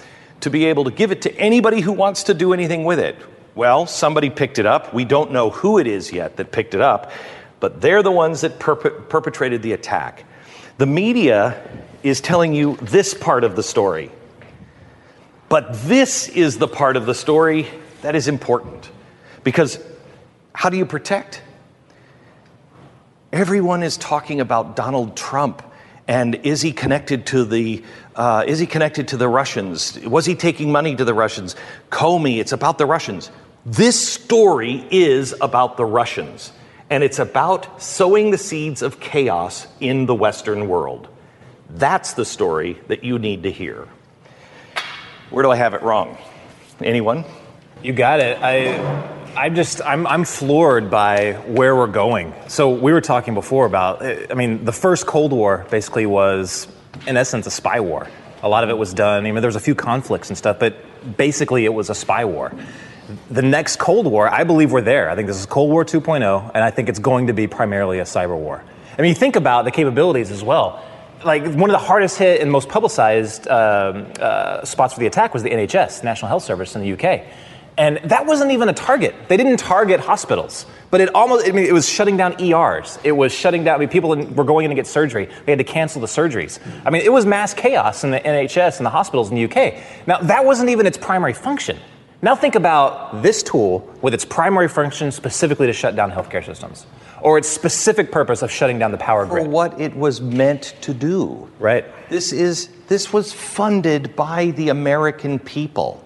to be able to give it to anybody who wants to do anything with it. Well, somebody picked it up. We don't know who it is yet that picked it up, but they're the ones that perp- perpetrated the attack. The media is telling you this part of the story. But this is the part of the story that is important. Because how do you protect? Everyone is talking about Donald Trump and is he connected to the uh, is he connected to the Russians? Was he taking money to the Russians? Comey, it's about the Russians. This story is about the Russians, and it's about sowing the seeds of chaos in the Western world. That's the story that you need to hear. Where do I have it wrong? Anyone? You got it. I. I'm just I'm I'm floored by where we're going. So we were talking before about I mean the first Cold War basically was in essence a spy war. A lot of it was done. I mean there was a few conflicts and stuff, but basically it was a spy war. The next Cold War, I believe we're there. I think this is Cold War 2.0, and I think it's going to be primarily a cyber war. I mean, you think about the capabilities as well like one of the hardest hit and most publicized um, uh, spots for the attack was the NHS, National Health Service in the UK. And that wasn't even a target. They didn't target hospitals, but it almost, I mean, it was shutting down ERs. It was shutting down, I mean, people were going in to get surgery. They had to cancel the surgeries. I mean, it was mass chaos in the NHS and the hospitals in the UK. Now, that wasn't even its primary function. Now, think about this tool with its primary function specifically to shut down healthcare systems or its specific purpose of shutting down the power For grid. what it was meant to do. Right. This is this was funded by the American people.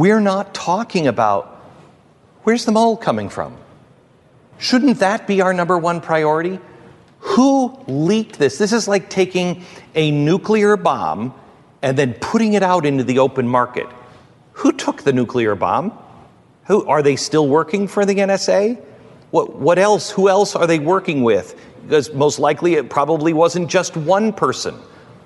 We're not talking about where's the mole coming from? Shouldn't that be our number one priority? Who leaked this? This is like taking a nuclear bomb and then putting it out into the open market. Who took the nuclear bomb? Who are they still working for the NSA? What, what else? Who else are they working with? Because most likely it probably wasn't just one person.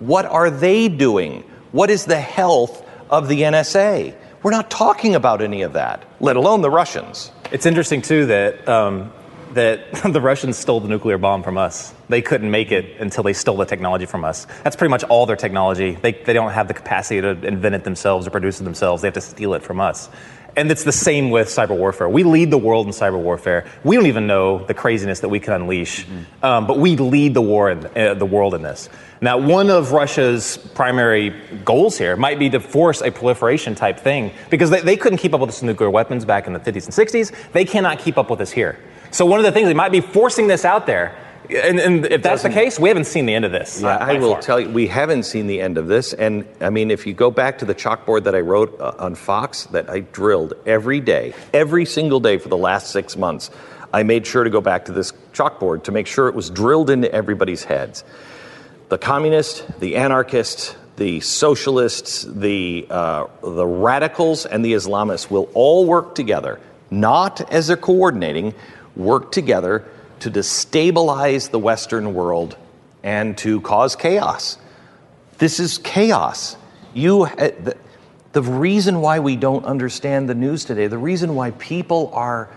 What are they doing? What is the health of the NSA? We're not talking about any of that, let alone the Russians. It's interesting too that um, that the Russians stole the nuclear bomb from us. They couldn't make it until they stole the technology from us. That's pretty much all their technology. They, they don't have the capacity to invent it themselves or produce it themselves. They have to steal it from us. And it's the same with cyber warfare. We lead the world in cyber warfare. We don't even know the craziness that we can unleash, um, but we lead the war in uh, the world in this. Now, one of Russia's primary goals here might be to force a proliferation type thing because they, they couldn't keep up with with nuclear weapons back in the 50s and 60s. They cannot keep up with us here. So one of the things they might be forcing this out there. And, and if that's the case, we haven't seen the end of this. Yeah, I will far. tell you, we haven't seen the end of this. And I mean, if you go back to the chalkboard that I wrote uh, on Fox, that I drilled every day, every single day for the last six months, I made sure to go back to this chalkboard to make sure it was drilled into everybody's heads. The communists, the anarchists, the socialists, the, uh, the radicals, and the Islamists will all work together, not as they're coordinating, work together to destabilize the Western world and to cause chaos. This is chaos. You, uh, the, the reason why we don't understand the news today, the reason why people are,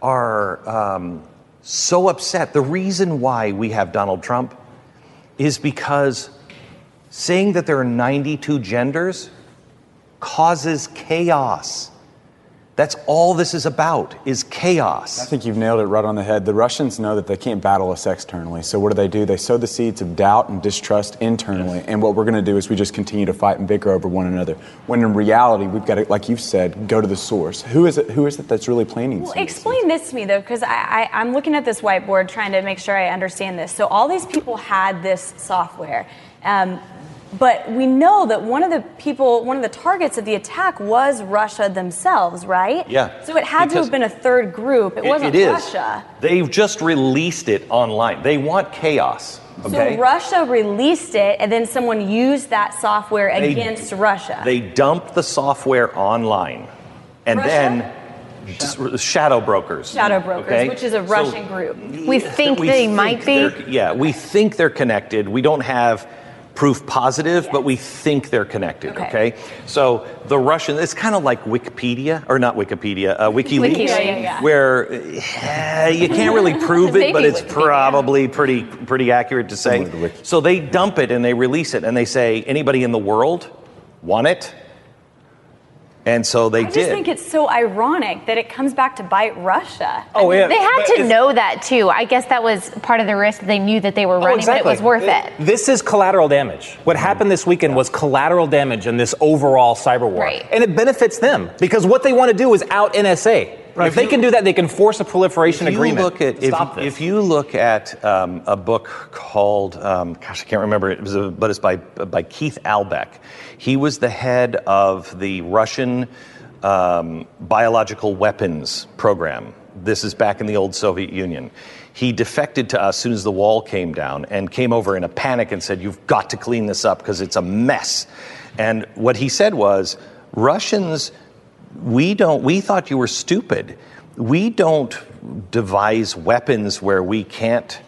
are um, so upset, the reason why we have Donald Trump is because saying that there are 92 genders causes chaos. That's all this is about is chaos. I think you've nailed it right on the head. The Russians know that they can't battle us externally. So what do they do? They sow the seeds of doubt and distrust internally. And what we're going to do is we just continue to fight and bicker over one another. When in reality, we've got to, like you've said, go to the source. Who is it? Who is it that's really planting? Well, explain this to me though, because I, I, I'm looking at this whiteboard trying to make sure I understand this. So all these people had this software. Um, but we know that one of the people, one of the targets of the attack was Russia themselves, right? Yeah, So it had to have been a third group. It, It- wasn't it is. Russia. They've just released it online. They want chaos. Okay. So Russia released it, and then someone used that software They- against Russia. They dumped the software online, and Russia? then just shadow brokers. Shadow Brokers, okay? which is a So- Russian group. We think they might be. Yeah, we think they're connected. We don't have proof positive, but we think they're connected. Okay. Okay. So the Russian, it's kind of like Wikipedia, or not Wikipedia, uh, WikiLeaks, Wiki, yeah, yeah, yeah. where you can't really prove it, but it's Wikipedia. probably pretty pretty accurate to say. So they dump it and they release it and they say anybody in the world want it, and so they I just did. think it's so ironic that it comes back to bite Russia. Oh, yeah. They had But to know that too. I guess that was part of the risk. They knew that they were Oh, running, but it was worth it. This is collateral damage. What happened this weekend was collateral damage in this overall cyber war. Right. And it benefits them because what they want to do is out NSA. If they can do that, they can force a proliferation if you agreement. Look at, to if, if you look at um, a book called, um, gosh, I can't remember it, was a, but it's by, by Keith Alibek. He was the head of the Russian um, biological weapons program. This is back in the old Soviet Union. He defected to us as soon as the wall came down and came over in a panic and said, You've got to clean this up because it's a mess. And what he said was, Russians we don't we thought you were stupid. We don't devise weapons where we can't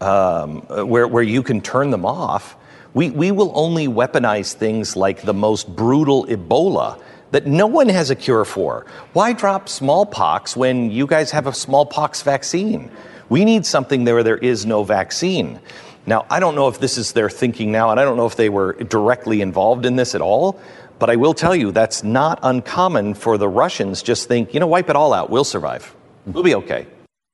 um, where, where you can turn them off. We, we will only weaponize things like the most brutal ebola that no one has a cure for. Why drop smallpox when you guys have a smallpox vaccine? We need something there where there is no vaccine. Now i don't know if this is their thinking now and i don't know if they were directly involved in this at all but I will tell you, that's not uncommon for the Russians just think, you know, wipe it all out. We'll survive. We'll be okay.